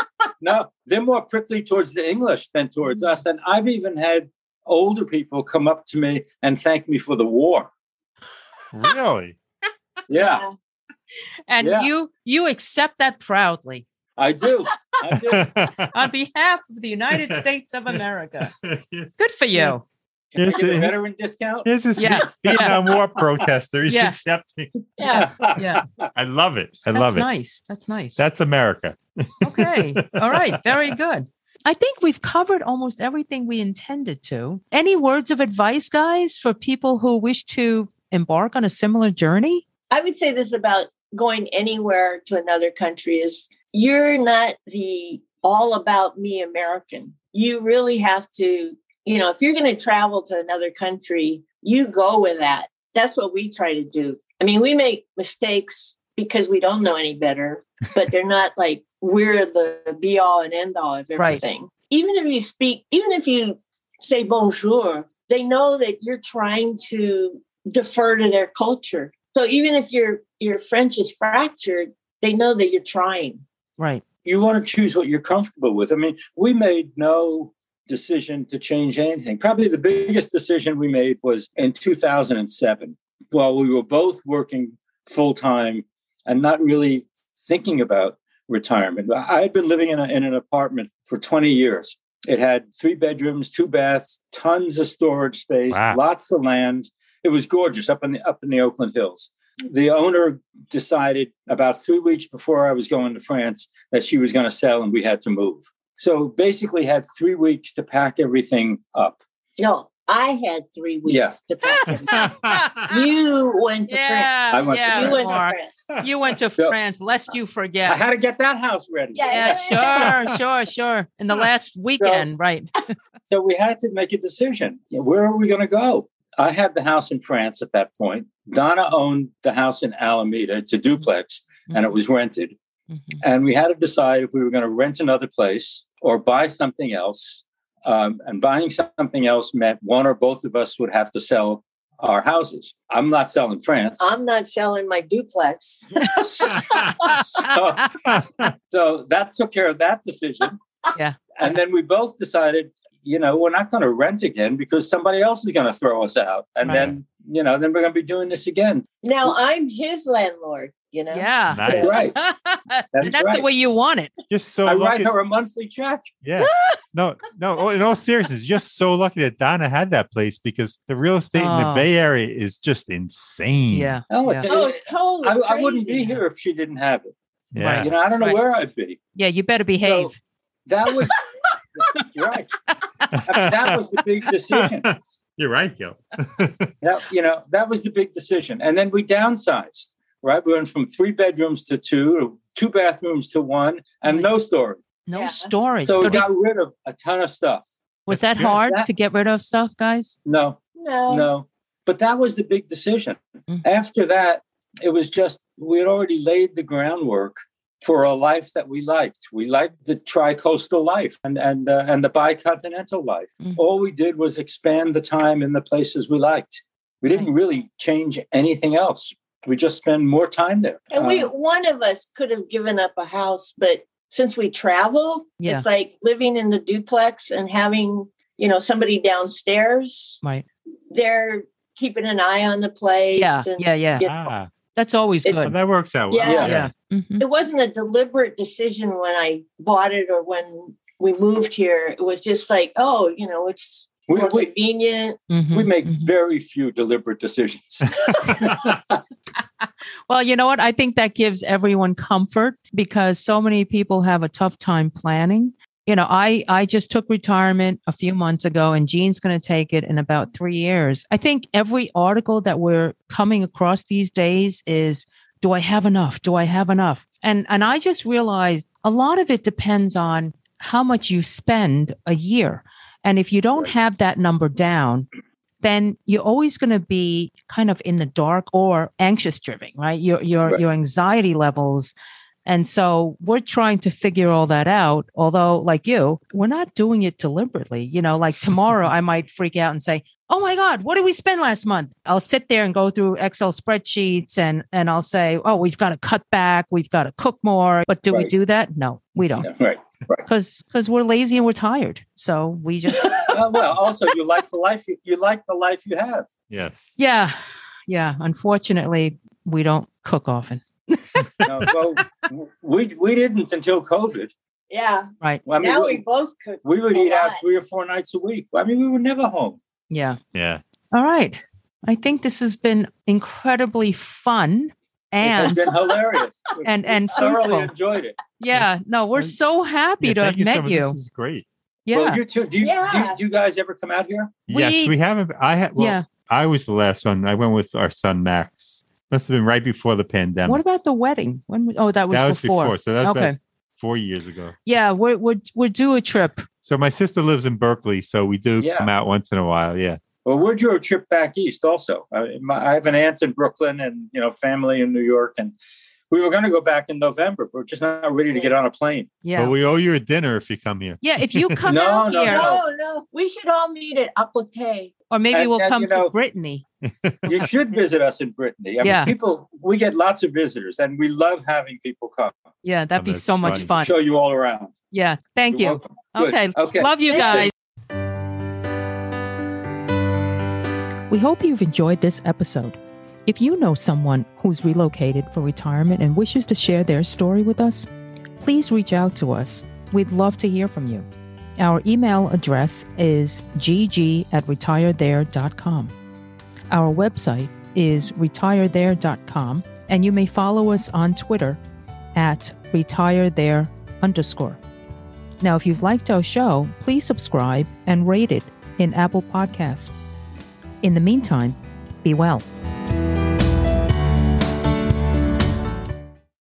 no, they're more prickly towards the English than towards mm-hmm. us. And I've even had older people come up to me and thank me for the war. really? Yeah, And Yeah. you you accept that proudly I do. I do. on behalf of the United States of America. Good for you. Can I Here's get a the- veteran discount? This is Yeah, Vietnam War protester. He's Yeah. accepting. Yeah. Yeah, I love it. I that's love it. nice. That's nice. That's America. okay. All right. Very good. I think we've covered almost everything we intended to. Any words of advice, guys, for people who wish to embark on a similar journey? I would say this about going anywhere to another country is you're not the all about me American. You really have to, you know, if you're going to travel to another country, you go with that. That's what we try to do. I mean, we make mistakes because we don't know any better, but they're not like we're the be all and end all of Right. everything. Even if you speak, even if you say bonjour, they know that you're trying to defer to their culture. So even if your your French is fractured, they know that you're trying. Right. you want to choose what you're comfortable with. I mean, we made no decision to change anything. Probably the biggest decision we made was in 2007, while we were both working full time and not really thinking about retirement. I had been living in, a, in an apartment for 20 years. It had three bedrooms, two baths, tons of storage space, Wow. lots of land. It was gorgeous up in the up in the Oakland Hills. The owner decided about three weeks before I was going to France that she was going to sell and we had to move. So basically, had three weeks to pack everything up. No, I had three weeks Yeah. to pack. You went to France. yeah, I went to yeah, You went to France. You went to So- France, lest you forget, I had to get that house ready. Yeah. Yeah, sure, sure, sure. In the last weekend, right? So we had to make a decision. Where are we going to go? I had the house in France at that point. Donna owned the house in Alameda. It's a duplex and it was rented. Mhm. And we had to decide if we were going to rent another place or buy something else. Um, and buying something else meant one or both of us would have to sell our houses. I'm not selling France. I'm not selling my duplex. so, so that took care of that decision. Yeah. And then we both decided, you know, we're not going to rent again because somebody else is going to throw us out. And Right. then, you know, then we're going to be doing this again. Now I'm his landlord, you know? Yeah. Nice. Right. That's, the right. way you want it. Just so I lucky. write her a monthly check. Yeah. No, no. oh, In all seriousness, just so lucky that Donna had that place because the real estate in the Oh. Bay Area is just insane. Yeah. Oh, Yeah. it's, Oh, it's totally I, I wouldn't be here if she didn't have it. Yeah. You know, I don't know Right. where I'd be. Yeah, you better behave. That was that's right. I mean, that was the big decision. You're right, Gil. That, you know, that was the big decision. And then we downsized, right? We went from three bedrooms to two, two bathrooms to one, and no storage. no Yeah. storage. So So we did- got rid of a ton of stuff. was That's that good. hard That- to get rid of stuff, guys? No, No. no. But that was the big decision. Mm. After that, it was just, we had already laid the groundwork for a life that we liked. We liked the tri-coastal life and and uh, and the bicontinental life. Mhm. All we did was expand the time in the places we liked. We didn't really change anything else. We just spend more time there. And we Um, one of us could have given up a house, but since we travel, Yeah. it's like living in the duplex and having, you know, somebody downstairs. Right. They're keeping an eye on the place. Yeah. and Yeah. Yeah. you know, Ah, That's always It- well, good. that works out well. Yeah. Yeah. Mhm. It wasn't a deliberate decision when I bought it or when we moved here. It was just like, oh, you know, it's we, more we, convenient. Mhm. we make Mhm. very few deliberate decisions. well, you know what? I think that gives everyone comfort because so many people have a tough time planning. You know, I I just took retirement a few months ago and Jean's going to take it in about 3 years. I think every article that we're coming across these days is do I have enough? Do I have enough? And and I just realized a lot of it depends on how much you spend a year. And if you don't have that number down, then you're always going to be kind of in the dark or anxious driven, right? Your your right. your anxiety levels. And so we're trying to figure all that out. Although, like you, we're not doing it deliberately. You know, like tomorrow I might freak out and say, Oh my God, what did we spend last month? I'll sit there and go through Excel spreadsheets and and I'll say, Oh, we've got to cut back, we've got to cook more. But do right. we do that? No, we don't. Yeah, right because because we're lazy and we're tired so we just uh, well also you like the life you, you like the life you have yes yeah yeah unfortunately we don't cook often no, well, we we didn't until covid. Yeah. Right. Well, I mean, now we, we, both cook we would eat out three or four nights a week. I mean we were never home. Yeah. Yeah. All right. I think this has been incredibly fun and been hilarious. and and thoroughly enjoyed it. Yeah. No we're so happy yeah, to have you met you. This is great. Yeah. Well, you too. Do you, yeah. do, you, do you guys ever come out here? Yes we, we haven't. I had well, yeah. I was the last one. I went with our son max must have been right before the pandemic what about the wedding when oh that was, that was before. before so that's okay four years ago yeah we're, we're we're due a trip so my sister lives in berkeley so we do yeah. come out once in a while yeah well, we're due a trip back east also. I, my, I have an aunt in Brooklyn and, you know, family in New York. And we were going to go back in November, but we're just not ready to get on a plane. Yeah. But we owe you a dinner if you come here. Yeah. If you come no, out no, here. No, no. We should all meet at Apote. Or maybe and, we'll and, come you know, to Brittany. you should visit us in Brittany. I yeah. Mean, people, we get lots of visitors and we love having people come. Yeah. That'd oh, be so much fun. Show you all around. Yeah. Thank You're you. Okay. okay. Love you guys. We hope you've enjoyed this episode. If you know someone who's relocated for retirement and wishes to share their story with us, please reach out to us. We'd love to hear from you. Our email address is gg at retirethere.com. Our website is retirethere.com, and you may follow us on Twitter at retirethere underscore. Now, if you've liked our show, please subscribe and rate it in Apple Podcasts. In the meantime, be well.